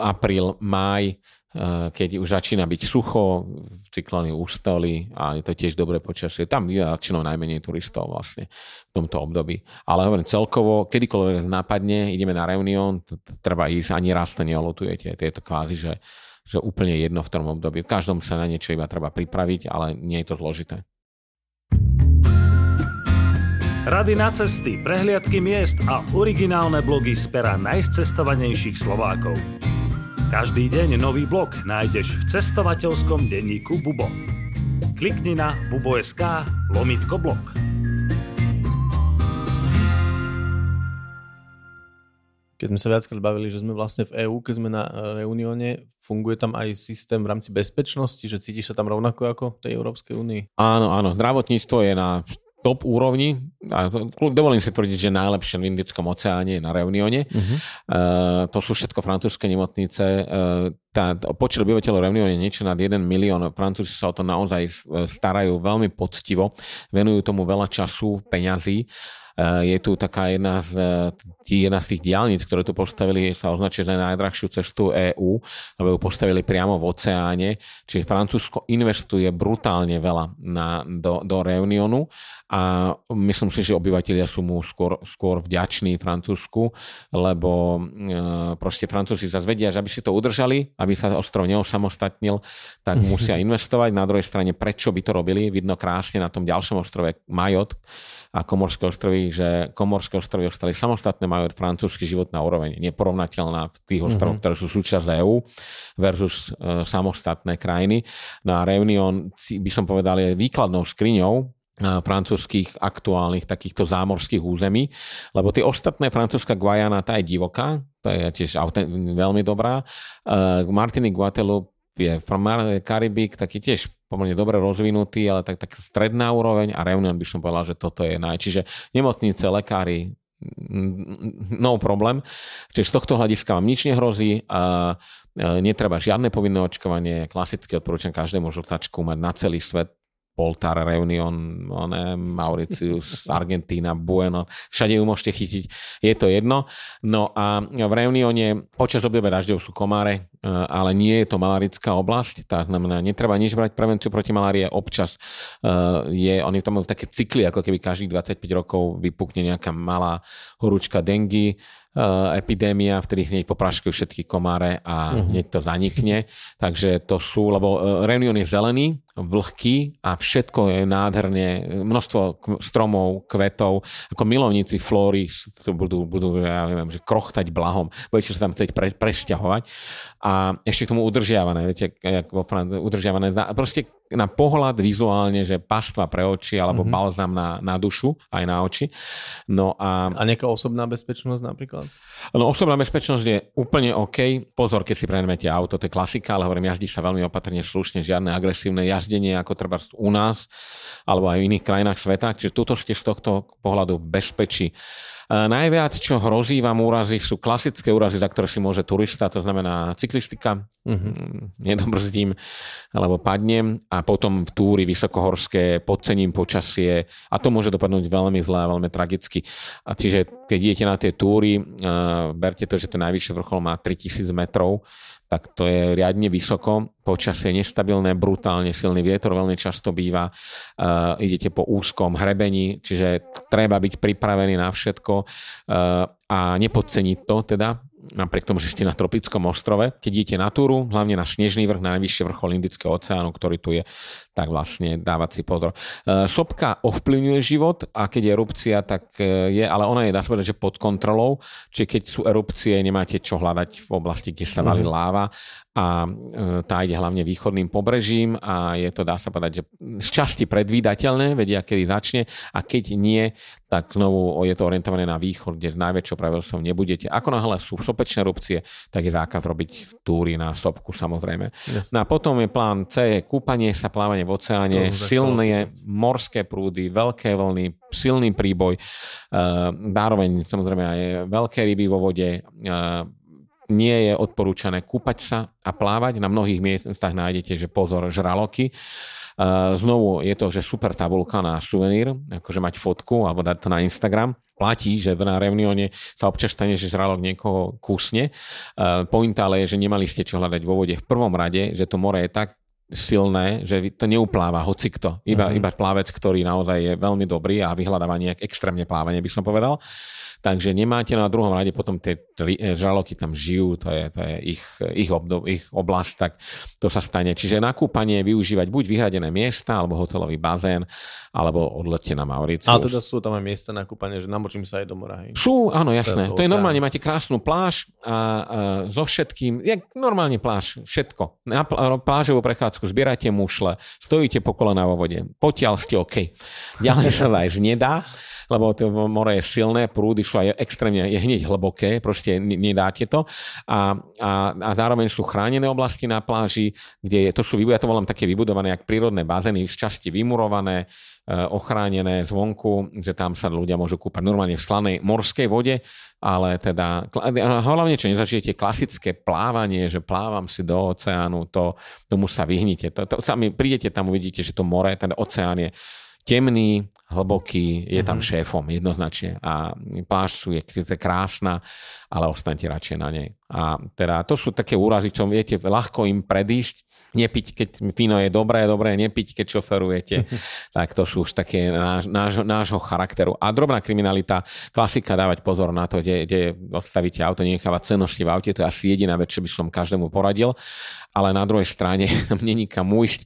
S2: apríl, máj, Eh, keď už začína byť sucho, cyklóny ustali a je to tiež dobré počasie. Tam je väčšinou najmenej turistov vlastne v tomto období. Ale hovorím celkovo, kedykoľvek napadne, ideme na reunión, treba ísť, ani raz to neolotujete. Je to kvázi, že, že úplne jedno v tom období. V každom sa na niečo iba treba pripraviť, ale nie je to zložité.
S4: Rady na cesty, prehliadky miest a originálne blogy z pera najcestovanejších Slovákov. Každý deň nový blog nájdeš v cestovateľskom denníku Bubo. Klikni na bubo.sk lomitko blog.
S3: Keď sme sa viackrát bavili, že sme vlastne v EÚ, keď sme na Reunióne, funguje tam aj systém v rámci bezpečnosti, že cítiš sa tam rovnako ako v tej Európskej únii?
S2: Áno, áno, zdravotníctvo je na top úrovni, a dovolím si tvrdiť, že najlepšie v Indickom oceáne na Reunione. Uh-huh. Uh, to sú všetko francúzske nemocnice. Uh, tá, počet obyvateľov Reunione je niečo nad 1 milión. Francúzi sa o to naozaj starajú veľmi poctivo, venujú tomu veľa času, peňazí. Eh, je tu taká jedna z, eh, jedna z tých diálnic, ktoré tu postavili, sa označuje za najdrahšiu cestu EÚ, lebo ju postavili priamo v oceáne, čiže Francúzsko investuje brutálne veľa na, do, do Reunionu a myslím si, že obyvateľia sú mu skôr, skôr vďační Francúzsku, lebo e, proste Francúzi zase vedia, že aby si to udržali, aby sa ostrov neosamostatnil, tak musia investovať. Na druhej strane, prečo by to robili? Vidno krásne na tom ďalšom ostrove Majot, a Komorské ostrovy, že Komorské ostrovy ostali samostatné, majú francúzsky život na úroveň neporovnateľná v tých ostrovoch, mm-hmm. ktoré sú súčasť EÚ versus e, samostatné krajiny. No a Reunion, by som povedal, je výkladnou skriňou francúzských aktuálnych takýchto zámorských území, lebo tie ostatné francúzska Guajana, tá je divoká, to je tiež veľmi dobrá. Uh, Martinique, Guadeloupe je Karibik, taký tiež pomerne dobre rozvinutý, ale tak, tak stredná úroveň a Reunion by som povedal, že toto je naj. Čiže nemocnice, lekári, no problém. Čiže z tohto hľadiska vám nič nehrozí, a netreba žiadne povinné očkovanie, klasicky odporúčam každému žltačku mať na celý svet, Poltar, Reunion, one, Mauritius, Argentína, Bueno, všade ju môžete chytiť, je to jedno. No a v Reunione počas obdobia dažďov sú komáre, ale nie je to malarická oblasť, tak znamená, netreba nič brať prevenciu proti malárie, občas e, je, oni tam majú také cykly, ako keby každých 25 rokov vypukne nejaká malá horúčka dengy, Eh, epidémia, vtedy hneď popraškujú všetky komáre a uh-huh. hneď to zanikne. Takže to sú, lebo eh, Reunion je zelený, vlhký a všetko je nádherne, množstvo stromov, kvetov, ako milovníci flóry budú, budú ja neviem, že krochtať blahom, budete sa tam chcieť pre, presťahovať a ešte k tomu udržiavané, viete, Fran- udržiavané, proste na pohľad vizuálne, že paštva pre oči alebo mm-hmm. balzam na, na dušu, aj na oči. No a...
S3: a nejaká osobná bezpečnosť napríklad?
S2: No osobná bezpečnosť je úplne OK. Pozor, keď si prenajmete auto, to je klasika, ale hovorím, jazdí sa veľmi opatrne, slušne, žiadne agresívne jazdenie, ako treba u nás alebo aj v iných krajinách sveta. Čiže tuto ste z tohto pohľadu bezpečí. Najviac, čo hrozí vám úrazy, sú klasické úrazy, za ktoré si môže turista, to znamená cyklistika, uh-huh. nedobrzdím alebo padnem a potom v túry vysokohorské podcením počasie a to môže dopadnúť veľmi zle a veľmi tragicky. A čiže keď idete na tie túry, berte to, že ten najvyšší vrchol má 3000 metrov, tak to je riadne vysoko, počasie nestabilné, brutálne silný vietor veľmi často býva, uh, idete po úzkom hrebení, čiže treba byť pripravený na všetko uh, a nepodceniť to teda, napriek tomu, že ste na tropickom ostrove. Keď idete na túru, hlavne na Snežný vrch, na najvyššie vrchol Indického oceánu, ktorý tu je, tak vlastne dávať si pozor. E, sopka ovplyvňuje život a keď je erupcia, tak e, je, ale ona je, dá sa povedať, že pod kontrolou, čiže keď sú erupcie, nemáte čo hľadať v oblasti, kde sa valí mm. láva a e, tá ide hlavne východným pobrežím a je to, dá sa povedať, že z časti predvídateľné, vedia, kedy začne a keď nie, tak znovu je to orientované na východ, kde s najväčšou pravidelstvom nebudete. Ako náhle sú sopečné erupcie, tak je zákaz robiť túry na sopku samozrejme. Yes. No a potom je plán C, kúpanie sa, plávanie v oceáne, silné morské prúdy, veľké vlny, silný príboj, uh, zároveň samozrejme aj veľké ryby vo vode, uh, nie je odporúčané kúpať sa a plávať. Na mnohých miestach nájdete, že pozor, žraloky. Uh, znovu je to, že super tabulka na suvenír, akože mať fotku alebo dať to na Instagram. Platí, že na Reunione sa občas stane, že žralok niekoho kusne. Uh, pointa ale je, že nemali ste čo hľadať vo vode v prvom rade, že to more je tak silné, že to neupláva hocikto. Iba, mm-hmm. iba plávec, ktorý naozaj je veľmi dobrý a vyhľadáva nejak extrémne plávanie, by som povedal. Takže nemáte na druhom rade potom tie eh, žraloky tam žijú, to je, to je ich, ich, obdob, ich oblasť, tak to sa stane. Čiže na kúpanie využívať buď vyhradené miesta, alebo hotelový bazén, alebo odlete na Mauricius.
S3: Ale teda sú tam aj miesta na kúpanie, že namočím sa aj do mora. Hej.
S2: Sú, áno, jasné. To je normálne, máte krásnu pláž a, a so všetkým, jak normálne pláž, všetko. Na plážovú prechádzku zbierate mušle, stojíte po kolena vo vode, potiaľ ste OK. Ďalej sa aj nedá lebo to more je silné, prúdy sú aj extrémne, je hneď hlboké, proste nedáte to. A, a, a zároveň sú chránené oblasti na pláži, kde je, to sú, ja to volám také vybudované, jak prírodné bazény, z časti vymurované, e, ochránené zvonku, že tam sa ľudia môžu kúpať normálne v slanej morskej vode, ale teda hlavne, čo nezažijete, klasické plávanie, že plávam si do oceánu, to, tomu sa vyhnite. To, to, sami prídete tam, uvidíte, že to more, ten oceán je temný, hlboký, je tam mm-hmm. šéfom jednoznačne a pláž sú, je, je krásna, ale ostaňte radšej na nej. A teda to sú také úrazy, čo viete ľahko im predísť, nepiť, keď víno je dobré, dobré, nepiť, keď šoferujete, tak to sú už také náš, náš, nášho charakteru. A drobná kriminalita, klasika dávať pozor na to, kde, kde odstavíte auto, nenechávať cenosti v aute, to je asi jediná vec, čo by som každému poradil, ale na druhej strane není kam ujsť,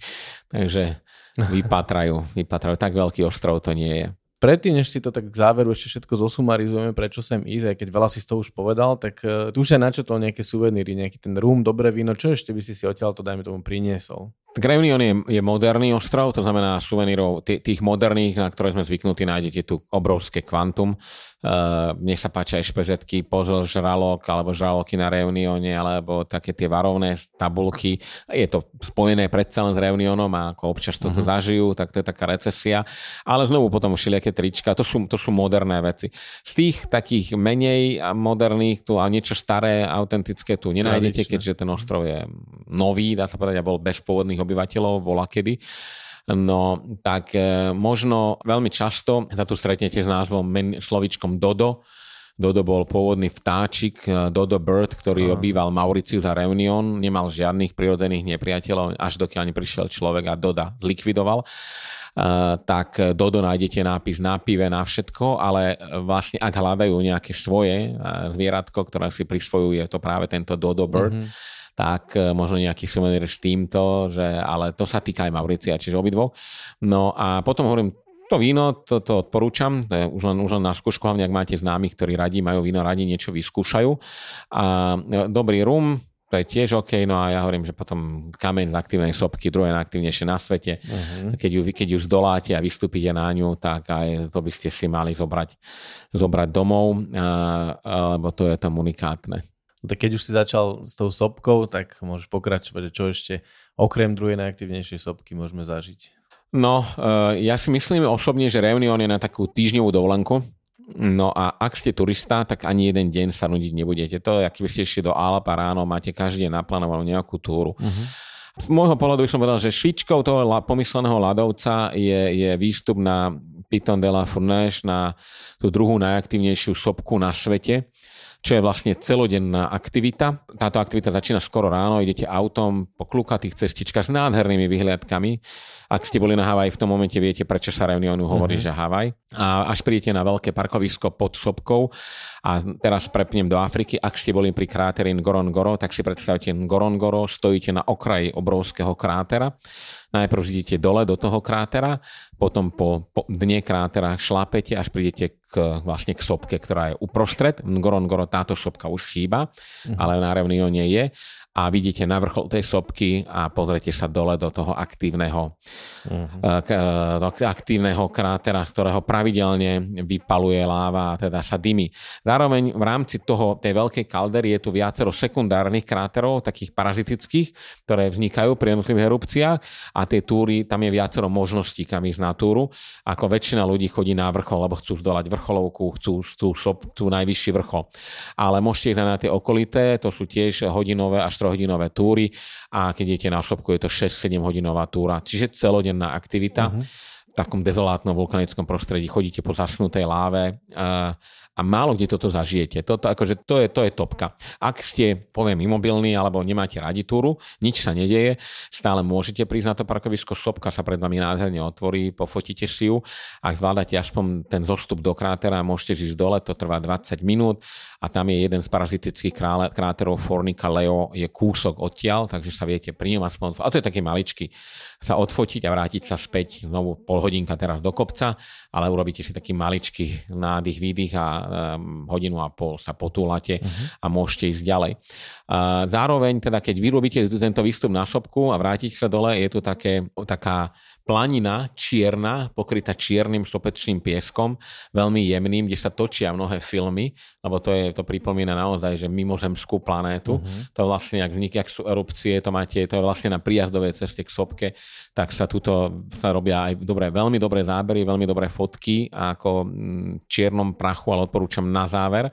S2: takže vypatrajú, vypatrajú. Tak veľký ostrov to nie je.
S3: Predtým, než si to tak k záveru ešte všetko zosumarizujeme, prečo sem ísť, aj keď veľa si z toho už povedal, tak uh, tu už aj načetol nejaké suveníry, nejaký ten rum, dobré víno, čo ešte by si si odtiaľ to, dajme tomu, priniesol?
S2: Tak Reunion je, je moderný ostrov, to znamená suvenírov tých moderných, na ktoré sme zvyknutí, nájdete tu obrovské kvantum. Uh, mne sa páčia aj špežetky, pozor žralok, alebo žraloky na Reunione, alebo také tie varovné tabulky. Je to spojené predsa len s Reunionom a ako občas to uh-huh. zažijú, tak to je taká recesia. Ale znovu potom všelijaké trička, to sú, to sú moderné veci. Z tých takých menej moderných tu a niečo staré, autentické tu nenájdete, keďže ten ostrov je nový, dá sa povedať, a bol bez pôvodných obyvateľov, volá kedy. No tak e, možno veľmi často sa tu stretnete s názvom men, slovičkom Dodo. Dodo bol pôvodný vtáčik, e, Dodo Bird, ktorý Aha. obýval Mauricius a Reunion, nemal žiadnych prirodzených nepriateľov, až dokiaľ neprišiel človek a Doda likvidoval. Uh, tak Dodo nájdete nápis na pive, na všetko, ale vlastne ak hľadajú nejaké svoje zvieratko, ktoré si prisvojujú, je to práve tento Dodo Bird. Mm-hmm tak možno nejaký suvenír s týmto, že, ale to sa týka aj Mauricia, čiže obidvo. No a potom hovorím, to víno, to, to odporúčam, to je už len, už len na skúšku, hlavne ak máte známych, ktorí radí majú víno, radi niečo vyskúšajú. A dobrý rum, to je tiež OK, no a ja hovorím, že potom kameň z aktívnej sopky, druhé najaktívnejšie na svete, uh-huh. keď, ju, keď ju zdoláte a vystúpite na ňu, tak aj to by ste si mali zobrať, zobrať domov, lebo to je tam unikátne.
S3: Tak keď už si začal s tou sopkou, tak môžeš pokračovať, čo ešte okrem druhej najaktívnejšej sopky môžeme zažiť.
S2: No, eh, ja si myslím osobne, že Reunion je na takú týždňovú dovolenku. No a ak ste turista, tak ani jeden deň sa nudiť nebudete. To, ak by ste išli do Alp a ráno, máte každý deň naplánovanú nejakú túru. Uh-huh. Z môjho pohľadu by som povedal, že švičkou toho pomysleného ľadovca je, je výstup na Piton de la Fourneige, na tú druhú najaktívnejšiu sopku na svete čo je vlastne celodenná aktivita. Táto aktivita začína skoro ráno, idete autom po klukatých cestičkách s nádhernými vyhliadkami. Ak ste boli na Havaj, v tom momente viete, prečo sa Reunionu hovorí, mm-hmm. že Havaj. A až prídete na veľké parkovisko pod Sopkou a teraz prepnem do Afriky, ak ste boli pri kráteri Ngorongoro, tak si predstavte Ngorongoro, stojíte na okraji obrovského krátera Najprv idete dole do toho krátera, potom po, po dne krátera šlapete, až prídete k, vlastne k sopke, ktorá je uprostred. Ngorongoro táto sopka už chýba, uh-huh. ale na Reunione je a vidíte na vrchol tej sopky a pozrete sa dole do toho aktívneho, uh-huh. do aktívneho krátera, ktorého pravidelne vypaluje láva a teda sa dymi. Zároveň v rámci toho, tej veľkej kaldery je tu viacero sekundárnych kráterov, takých parazitických, ktoré vznikajú pri jednotlivých erupciách a tie túry, tam je viacero možností, kam ísť na túru. Ako väčšina ľudí chodí na vrchol, lebo chcú zdolať vrcholovku, chcú, chcú, chcú, chcú najvyšší vrchol. Ale môžete ísť na tie okolité, to sú tiež hodinové až 3-hodinové túry a keď idete na osobku, je to 6-7 hodinová túra, čiže celodenná aktivita. Uh-huh v takom dezolátnom vulkanickom prostredí, chodíte po zaschnutej láve a, málo kde toto zažijete. Toto, akože to, je, to je topka. Ak ste, poviem, imobilní alebo nemáte radi túru, nič sa nedeje, stále môžete prísť na to parkovisko, sopka sa pred vami nádherne otvorí, pofotíte si ju. Ak zvládate aspoň ten zostup do krátera, môžete ísť dole, to trvá 20 minút a tam je jeden z parazitických kráterov Fornica Leo, je kúsok odtiaľ, takže sa viete pri ňom aspoň, a to je taký maličký, sa odfotiť a vrátiť sa späť, znovu pol hodinka teraz do kopca, ale urobíte si taký maličký nádych, výdych a um, hodinu a pol sa potúlate uh-huh. a môžete ísť ďalej. Uh, zároveň teda, keď vyrobíte tento výstup na sopku a vrátite sa dole, je tu také, taká planina čierna, pokrytá čiernym sopečným pieskom, veľmi jemným, kde sa točia mnohé filmy, lebo to, je, to pripomína naozaj, že mimozemskú planétu. Uh-huh. To vlastne, ak vznikne, ak sú erupcie, to máte, to je vlastne na príjazdovej ceste k sopke, tak sa tuto sa robia aj dobré, veľmi dobré zábery, veľmi dobré fotky ako mm, čiernom prachu, ale odporúčam na záver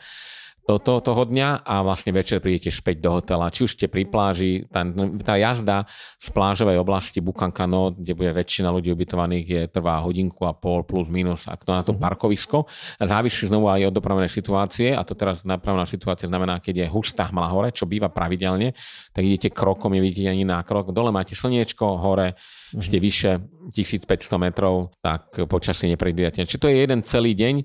S2: toto toho dňa a vlastne večer prídete späť do hotela. Či už ste pri pláži, tá, tá jazda z plážovej oblasti Bukankano, kde bude väčšina ľudí ubytovaných, je, trvá hodinku a pol plus minus, ak to na to mhm. parkovisko. Závisí znovu aj od dopravnej situácie a to teraz napravná situácia znamená, keď je hustá hmla hore, čo býva pravidelne, tak idete krokom, nevidíte ani na krok. Dole máte slniečko, hore mm-hmm. ste vyše 1500 metrov, tak počasie nepredvídate. Čiže to je jeden celý deň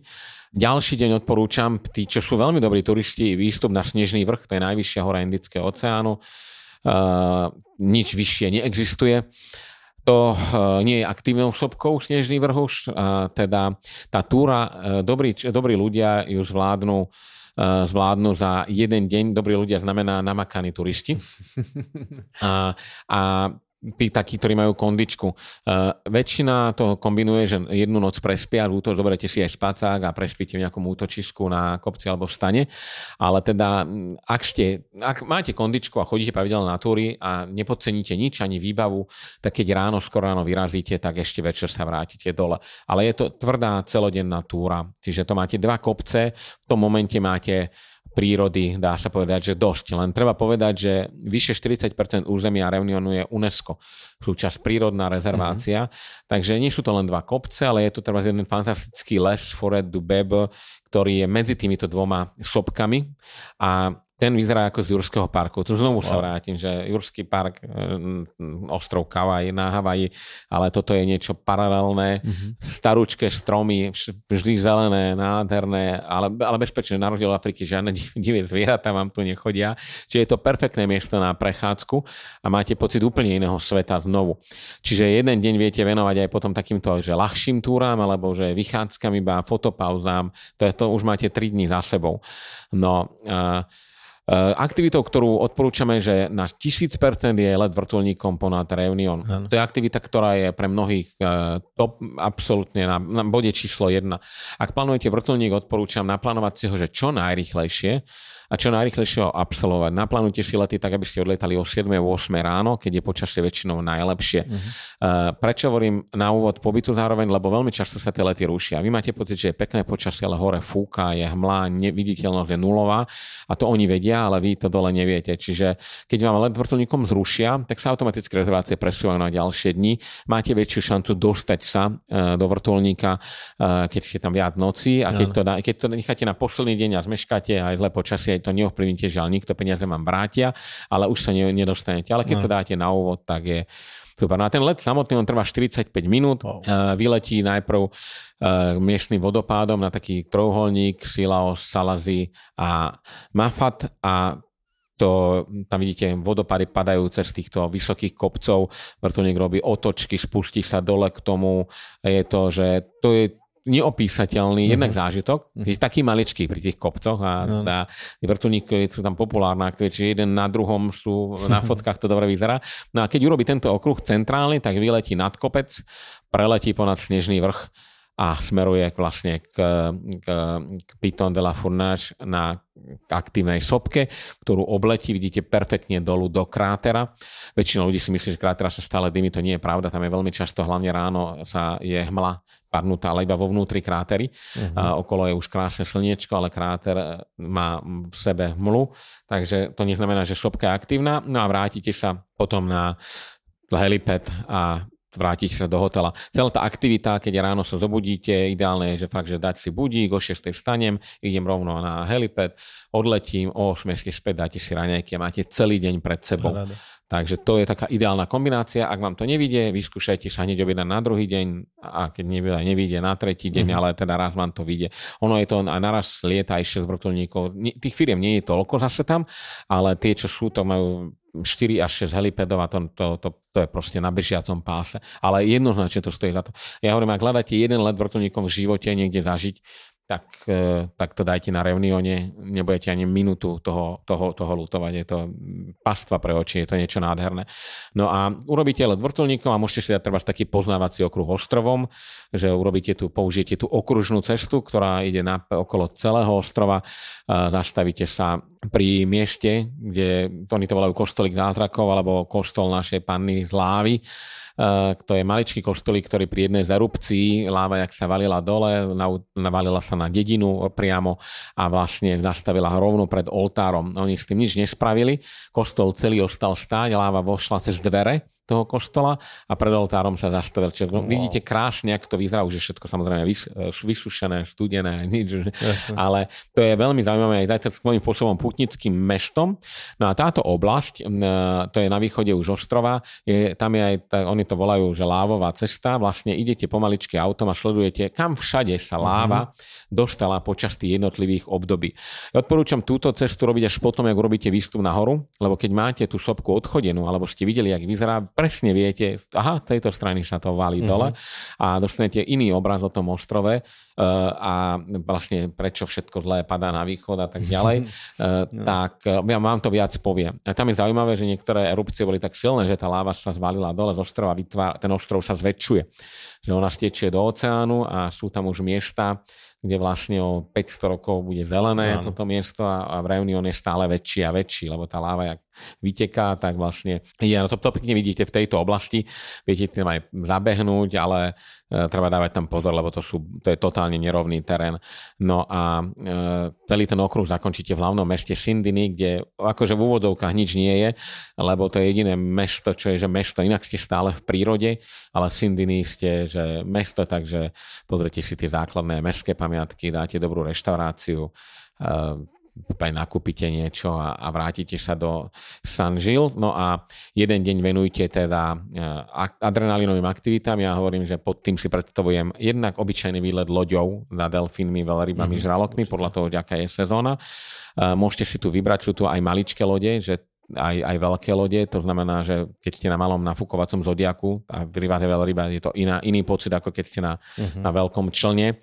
S2: ďalší deň odporúčam, tí, čo sú veľmi dobrí turisti, výstup na Snežný vrch, to je najvyššia hora Indického oceánu. Uh, nič vyššie neexistuje. To uh, nie je aktívnou sopkou Snežný vrch už, uh, teda tá túra, dobrí, dobrí ľudia ju zvládnu zvládnu za jeden deň. Dobrí ľudia znamená namakaní turisti. A, a tí takí, ktorí majú kondičku. Uh, väčšina toho kombinuje, že jednu noc prespia, úto zoberete si aj spacák a prespíte v nejakom útočisku na kopci alebo v stane. Ale teda, ak, ste, ak máte kondičku a chodíte pravidelne na túry a nepodceníte nič, ani výbavu, tak keď ráno, skoro ráno vyrazíte, tak ešte večer sa vrátite dole. Ale je to tvrdá celodenná túra. Čiže to máte dva kopce, v tom momente máte prírody, dá sa povedať, že dosť. Len treba povedať, že vyše 40% územia Reunionu je UNESCO, súčasť prírodná rezervácia, mm-hmm. takže nie sú to len dva kopce, ale je tu treba jeden fantastický les Forêt du Bebe, ktorý je medzi týmito dvoma sopkami a ten vyzerá ako z Jurského parku. Tu znovu wow. sa vrátim, že Jurský park, e, ostrov Kavaj na Havaji, ale toto je niečo paralelné, mm-hmm. starúčké stromy, vždy zelené, nádherné, ale, ale bezpečné, na rozdiel Afriky žiadne divé zvieratá vám tu nechodia. Čiže je to perfektné miesto na prechádzku a máte pocit úplne iného sveta znovu. Čiže jeden deň viete venovať aj potom takýmto že ľahším túram, alebo že vychádzkam iba, fotopauzám, to, je to už máte 3 dní za sebou. No, uh, Eh, aktivitou, ktorú odporúčame, že na 1000% je let vrtulníkom ponad Reunion. Ano. To je aktivita, ktorá je pre mnohých eh, top, absolútne na, na bode číslo 1. Ak plánujete vrtulník, odporúčam naplánovať si ho, že čo najrychlejšie, a čo najrychlejšie ho absolvovať. Naplánujte si lety tak, aby ste odletali o 7. 8. ráno, keď je počasie väčšinou najlepšie. Uh-huh. Prečo hovorím na úvod pobytu zároveň, lebo veľmi často sa tie lety rušia. Vy máte pocit, že je pekné počasie, ale hore fúka, je hmla, neviditeľnosť je nulová a to oni vedia, ale vy to dole neviete. Čiže keď vám let vrtulníkom zrušia, tak sa automaticky rezervácie presúvajú na ďalšie dni. Máte väčšiu šancu dostať sa e, do vrtulníka, e, keď ste tam viac noci a keď to, keď to necháte na posledný deň a zmeškáte aj zle počasie, to neovplyvníte, že nikto peniaze vám vrátia, ale už sa nedostanete. Ale keď no. to dáte na úvod, tak je super. No a ten let samotný, on trvá 45 minút. Wow. Uh, vyletí najprv uh, miestnym vodopádom na taký trojuholník, Silaos, Salazy a Mafat a to, tam vidíte vodopády padajúce z týchto vysokých kopcov, vrtulník robí otočky, spustí sa dole k tomu. Je to, že to je neopísateľný jednak zážitok, uh-huh. taký maličký pri tých kopcoch a uh-huh. tá, vrtulníky sú tam populárne aktivity, čiže jeden na druhom sú, na fotkách to dobre vyzerá. No a keď urobí tento okruh centrálny, tak vyletí nad kopec, preletí ponad Snežný vrch a smeruje vlastne k, k, k Piton de la Fournage na aktívnej sopke, ktorú obletí, vidíte perfektne dolu do krátera. Väčšina ľudí si myslí, že krátera sa stále dymí, to nie je pravda, tam je veľmi často, hlavne ráno sa je hmla padnutá, ale iba vo vnútri krátery. Uh-huh. A okolo je už krásne slniečko, ale kráter má v sebe hmlu, takže to neznamená, že sopka je aktívna. No a vrátite sa potom na helipad a vrátiť sa do hotela. Celá tá aktivita, keď ráno sa zobudíte, ideálne je, že fakt, že dať si budík, o 6 vstanem, idem rovno na helipad, odletím, o 8 ste späť, dáte si raňajky a máte celý deň pred sebou. Rada. Takže to je taká ideálna kombinácia. Ak vám to nevidie, vyskúšajte sa hneď objednať na druhý deň a keď nevidie, nevidie na tretí deň, mm-hmm. ale teda raz vám to vyjde. Ono je to aj naraz lieta aj 6 vrtulníkov. Tých firiem nie je toľko zase tam, ale tie, čo sú, to majú 4 až 6 helipedov a to, to, to, to je proste na bežiacom páse. Ale jednoznačne to stojí za to. Ja hovorím, ak hľadáte jeden let vrtulníkom v živote niekde zažiť, tak, e, tak to dajte na Reunione, nebudete ani minútu toho, toho, toho lutovať, je to pastva pre oči, je to niečo nádherné. No a urobíte let vrtulníkom a môžete si dať treba taký poznávací okruh ostrovom, že urobíte tu, použijete tú okružnú cestu, ktorá ide na, okolo celého ostrova, zastavíte sa pri mieste, kde oni to volajú kostolík zázrakov alebo kostol našej panny z Lávy, Uh, to je maličký kostolík, ktorý pri jednej z erupcií láva, jak sa valila dole, navalila sa na dedinu priamo a vlastne nastavila rovno pred oltárom. Oni s tým nič nespravili, kostol celý ostal stáť, láva vošla cez dvere toho kostola a pred oltárom sa zastavil. Čiže wow. vidíte krásne, ako to vyzerá, už je všetko samozrejme vys, vysušené, studené, nič, Jasne. ale to je veľmi zaujímavé aj svojím spôsobom putnickým mestom. No a táto oblasť, to je na východe už ostrova, je, tam je aj, oni to volajú, že lávová cesta, vlastne idete pomaličky autom a sledujete, kam všade sa mhm. láva mm-hmm. dostala počas tých jednotlivých období. Ja odporúčam túto cestu robiť až potom, ak urobíte výstup nahoru, lebo keď máte tú sopku odchodenú, alebo ste videli, jak vyzerá, presne viete, aha, tejto strany sa to valí mm-hmm. dole a dostanete iný obraz o tom ostrove uh, a vlastne prečo všetko zlé padá na východ a tak ďalej, no. tak ja vám to viac poviem. A tam je zaujímavé, že niektoré erupcie boli tak silné, že tá láva sa zvalila dole z ostrova, vytvár, ten ostrov sa zväčšuje, že ona stečie do oceánu a sú tam už miesta, kde vlastne o 500 rokov bude zelené Áno. toto miesto a, a v Reunion je stále väčší a väčší, lebo tá láva, jak vyteká, tak vlastne je, no to, to pekne vidíte v tejto oblasti, viete tým aj zabehnúť, ale treba dávať tam pozor, lebo to, sú, to je totálne nerovný terén. No a e, celý ten okruh zakončíte v hlavnom meste Sindiny, kde akože v úvodovkách nič nie je, lebo to je jediné mesto, čo je, že mesto, inak ste stále v prírode, ale Sindiny ste, že mesto, takže pozrite si tie základné mestské pamiatky, dáte dobrú reštauráciu, e, aj nakúpite niečo a, a vrátite sa do San Gil. No a jeden deň venujte teda eh, adrenalinovým aktivitám. Ja hovorím, že pod tým si predstavujem jednak obyčajný výlet loďou za delfínmi, veľrybami, mm-hmm. žralokmi, podľa toho, aká je sezóna. Eh, môžete si tu vybrať, sú tu aj maličké lode, že aj, aj veľké lode, to znamená, že keď ste na malom nafúkovacom zodiaku a vyrývate veľryba, je to iná, iný pocit, ako keď ste na, uh-huh. na veľkom člne.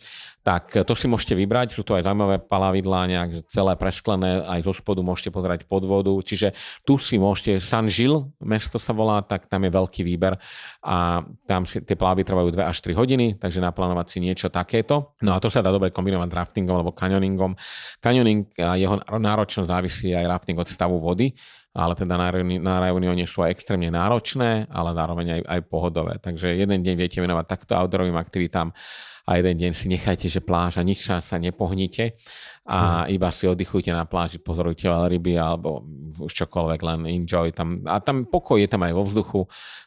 S2: Tak to si môžete vybrať, sú to aj zaujímavé palavidlá, nejak celé presklené, aj zo spodu môžete pozerať pod vodu, čiže tu si môžete, San Gil, mesto sa volá, tak tam je veľký výber a tam si, tie plavy trvajú 2 až 3 hodiny, takže naplánovať si niečo takéto. No a to sa dá dobre kombinovať raftingom alebo kanioningom. Kanioning a jeho náročnosť závisí aj rafting od stavu vody, ale teda na, na Reunione sú aj extrémne náročné, ale zároveň aj, aj pohodové. Takže jeden deň viete venovať takto outdoorovým aktivitám a jeden deň si nechajte, že pláž a nič sa nepohnite a hmm. iba si oddychujte na pláži, pozorujte ryby alebo už čokoľvek, len enjoy tam. A tam pokoj je tam aj vo vzduchu,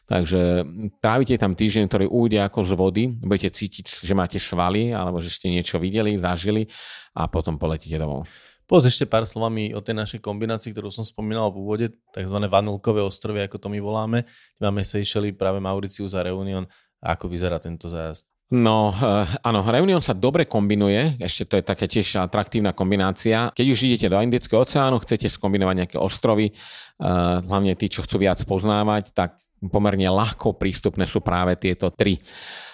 S2: takže trávite tam týždeň, ktorý ujde ako z vody, budete cítiť, že máte svaly alebo že ste niečo videli, zažili a potom poletíte domov.
S3: Povedz ešte pár slovami o tej našej kombinácii, ktorú som spomínal v úvode, tzv. vanilkové ostrovy, ako to my voláme. Máme Seychely, práve Mauricius a Reunion. A ako vyzerá tento zájazd?
S2: No, uh, áno, Reunion sa dobre kombinuje, ešte to je také tiež atraktívna kombinácia. Keď už idete do Indického oceánu, chcete skombinovať nejaké ostrovy, uh, hlavne tí, čo chcú viac poznávať, tak pomerne ľahko prístupné sú práve tieto tri.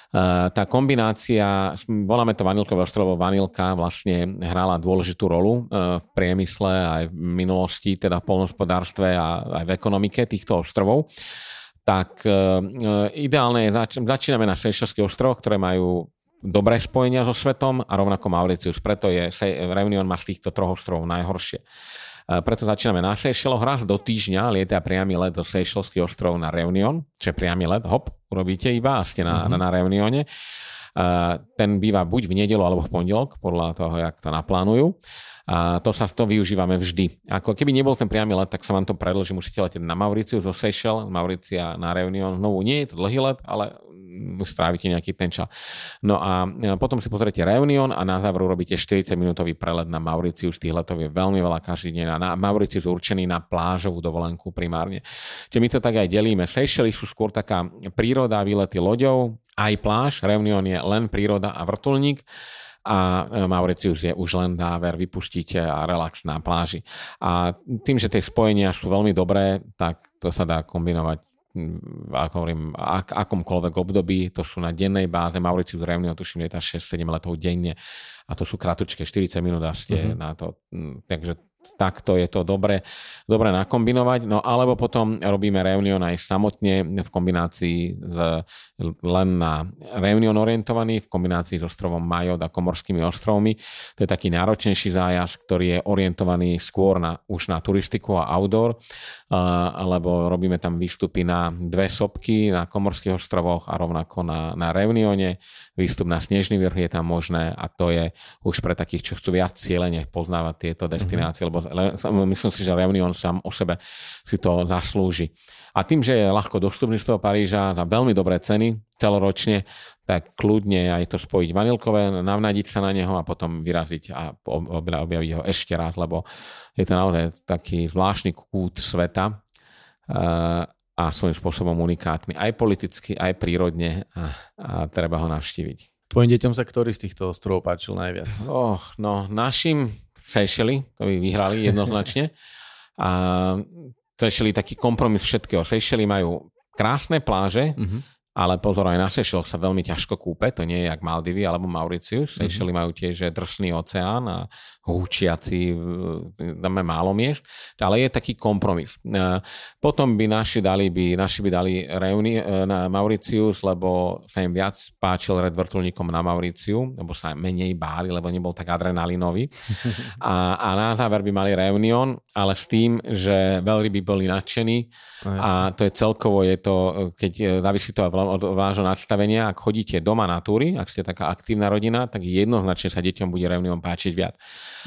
S2: Eh, tá kombinácia, voláme to vanilkové ostrovo, vanilka vlastne hrala dôležitú rolu eh, v priemysle aj v minulosti, teda v polnospodárstve a aj v ekonomike týchto ostrovov. Tak eh, ideálne je, začíname na Seychelských ostrovoch, ktoré majú dobré spojenia so svetom a rovnako Mauritius. Preto je Reunion má z týchto troch ostrovov najhoršie. Preto začíname na Seychelloch raz do týždňa lieta priamy let do Seychelských ostrov na Reunion, čo je priamy let, hop, urobíte iba a ste na, mm-hmm. na, na Reunione. ten býva buď v nedelu alebo v pondelok, podľa toho, jak to naplánujú. A to sa to využívame vždy. Ako keby nebol ten priamy let, tak sa vám to predlží, musíte letieť na Mauriciu zo Seychelles, Mauricia na Reunion. Znovu nie je to dlhý let, ale strávite nejaký ten čas. No a e, potom si pozriete Reunion a na záver robíte 40 minútový prelet na Mauricius. Tých letov je veľmi veľa každý deň. Na Mauricius určený na plážovú dovolenku primárne. Čiže my to tak aj delíme. Seychelles sú skôr taká príroda, výlety loďou, aj pláž. Reunion je len príroda a vrtulník a e, Mauritius je už len dáver, vypustíte a relax na pláži. A tým, že tie spojenia sú veľmi dobré, tak to sa dá kombinovať ako hovorím, ak, akomkoľvek období, to sú na dennej báze, Mauritius Reunion, tuším, je 6-7 letov denne a to sú kratučké, 40 minút a ste mm-hmm. na to. Takže takto je to dobre, dobre nakombinovať. No alebo potom robíme Reunion aj samotne v kombinácii s, len na Reunion orientovaný, v kombinácii s ostrovom Majot a Komorskými ostrovmi. To je taký náročnejší zájazd, ktorý je orientovaný skôr na, už na turistiku a outdoor, lebo robíme tam výstupy na dve sopky na Komorských ostrovoch a rovnako na, na Reunione. Výstup na Snežný vrch je tam možné a to je už pre takých, čo chcú viac cieľene poznávať tieto destinácie, mm-hmm. Lebo myslím si, že Reunion sám o sebe si to zaslúži. A tým, že je ľahko dostupný z toho Paríža za veľmi dobré ceny celoročne, tak kľudne aj to spojiť vanilkové, navnadiť sa na neho a potom vyraziť a objaviť ho ešte raz, lebo je to naozaj taký zvláštny kút sveta eh, a svojím spôsobom unikátny, aj politicky, aj prírodne a, a treba ho navštíviť.
S3: Tvojim deťom sa ktorý z týchto ostrovov páčil najviac?
S2: Oh, no, našim Seychely, to by vyhrali jednoznačne. A Seychely taký kompromis všetkého. Seychely majú krásne pláže, mm-hmm ale pozor, aj na Seychelles sa veľmi ťažko kúpe, to nie je jak Maldivy alebo Mauritius. Seychelles mm-hmm. majú tiež drsný oceán a húčiaci, je málo miest, ale je taký kompromis. E, potom by naši dali, by, naši by dali reuni, e, na Mauritius, lebo sa im viac páčil red vrtulníkom na Mauriciu, lebo sa menej báli, lebo nebol tak adrenalinový. A, a na záver by mali Reunion, ale s tým, že veľmi by boli nadšení no, a to je celkovo, je to, keď závisí to od vášho nastavenia, ak chodíte doma na túry, ak ste taká aktívna rodina, tak jednoznačne sa deťom bude Reunion páčiť viac.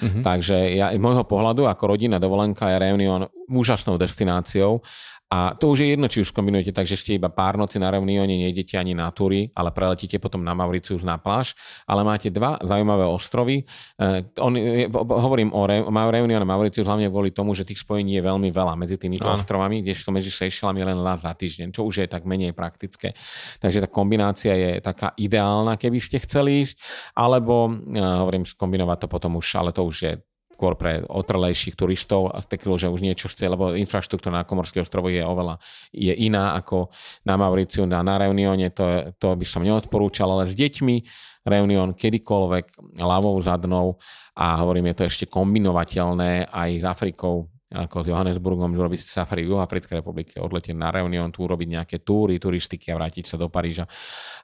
S2: Mm-hmm. Takže ja, z môjho pohľadu ako rodina dovolenka je Reunion úžasnou destináciou a to už je jedno, či už kombinujete tak, že ste iba pár noci na Reunione, nejdete ani na túry, ale preletíte potom na Mauricius na pláž, ale máte dva zaujímavé ostrovy. Uh, on, hovorím o Re, Reunion a Mauricius hlavne kvôli tomu, že tých spojení je veľmi veľa medzi týmito no. ostrovami, kdežto medzi Seychellami len len za týždeň, čo už je tak menej praktické. Takže tá kombinácia je taká ideálna, keby ste chceli ísť, alebo uh, hovorím, skombinovať to potom už, ale to už je skôr pre otrlejších turistov a takého, že už niečo chce, lebo infraštruktúra na Komorských ostrovoch je oveľa je iná ako na Mauriciu, na, na Reunione, to, to by som neodporúčal, ale s deťmi Reunion kedykoľvek ľavou zadnou a hovorím, je to ešte kombinovateľné aj s Afrikou, ako s Johannesburgom, robiť safari v Juhoafrickej republike, odletieť na Reunion, tu robiť nejaké túry, turistiky a vrátiť sa do Paríža.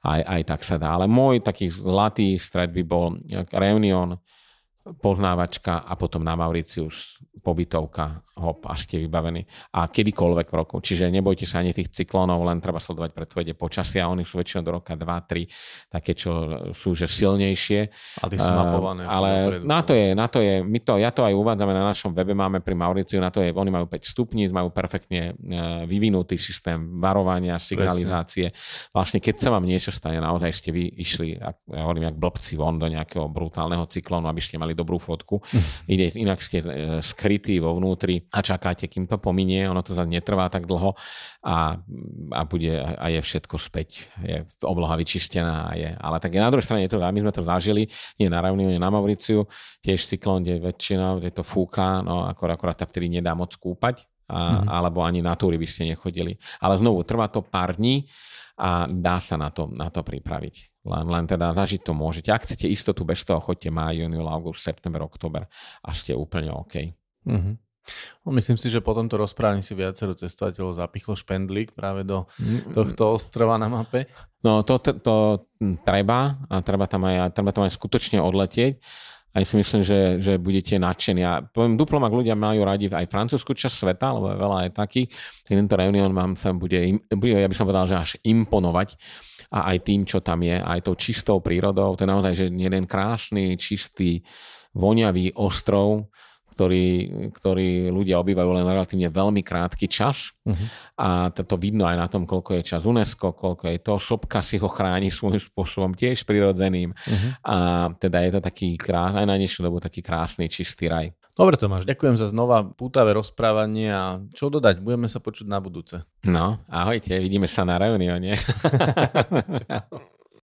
S2: Aj, aj tak sa dá. Ale môj taký zlatý stred by bol Reunion, poznávačka a potom na Mauricius pobytovka, hop, a ste vybavení. A kedykoľvek v roku. Čiže nebojte sa ani tých cyklónov, len treba sledovať predpovede počasia. Oni sú väčšinou do roka 2-3, také, čo sú že silnejšie.
S3: A ty sú mapované.
S2: Uh, ale na to je, na to je, my to, ja to aj uvádzame na našom webe, máme pri Mauriciu, na to je, oni majú 5 stupní, majú perfektne uh, vyvinutý systém varovania, signalizácie. Presne. Vlastne, keď sa vám niečo stane, naozaj ste vy išli, ja hovorím, jak blbci von do nejakého brutálneho cyklónu, aby ste mali dobrú fotku. Hm. Ide, inak ste skrytí vo vnútri a čakáte, kým to pominie. Ono to netrvá tak dlho a, a bude a je všetko späť. Je obloha vyčistená. Je, ale tak je na druhej strane, je to, my sme to zažili, nie na Reunione, na Mauriciu, tiež cyklón, kde väčšinou, kde to fúka, no akorát, akorát sa vtedy nedá moc kúpať. A, mm-hmm. alebo ani na túry by ste nechodili. Ale znovu, trvá to pár dní a dá sa na to, na to pripraviť. Len, len teda zažiť to môžete. Ak chcete istotu bez toho, chodte máj, júniu, august, september, oktober a ste úplne OK. Mm-hmm.
S3: No, myslím si, že po tomto rozprávaní si viacero cestovateľov zapichlo špendlík práve do tohto ostrova na mape.
S2: No to, to, to treba a treba tam aj, treba tam aj skutočne odletieť. Aj si myslím, že, že budete nadšení. A poviem, duplom, ak ľudia majú radi aj francúzsku časť sveta, lebo je veľa aj takých, tak tento reunión vám sa bude, bude, ja by som povedal, že až imponovať a aj tým, čo tam je, aj tou čistou prírodou. To je naozaj, že jeden krásny, čistý, voňavý ostrov, ktorý, ktorý ľudia obývajú len relatívne veľmi krátky čas uh-huh. a to vidno aj na tom, koľko je čas UNESCO, koľko je to, sopka si ho chráni svojím spôsobom tiež prirodzeným uh-huh. a teda je to taký krás, aj na dnešnú dobu taký krásny, čistý raj.
S3: Dobre Tomáš, ďakujem za znova pútavé rozprávanie a čo dodať, budeme sa počuť na budúce.
S2: No, ahojte, vidíme sa na reunióne. Čau.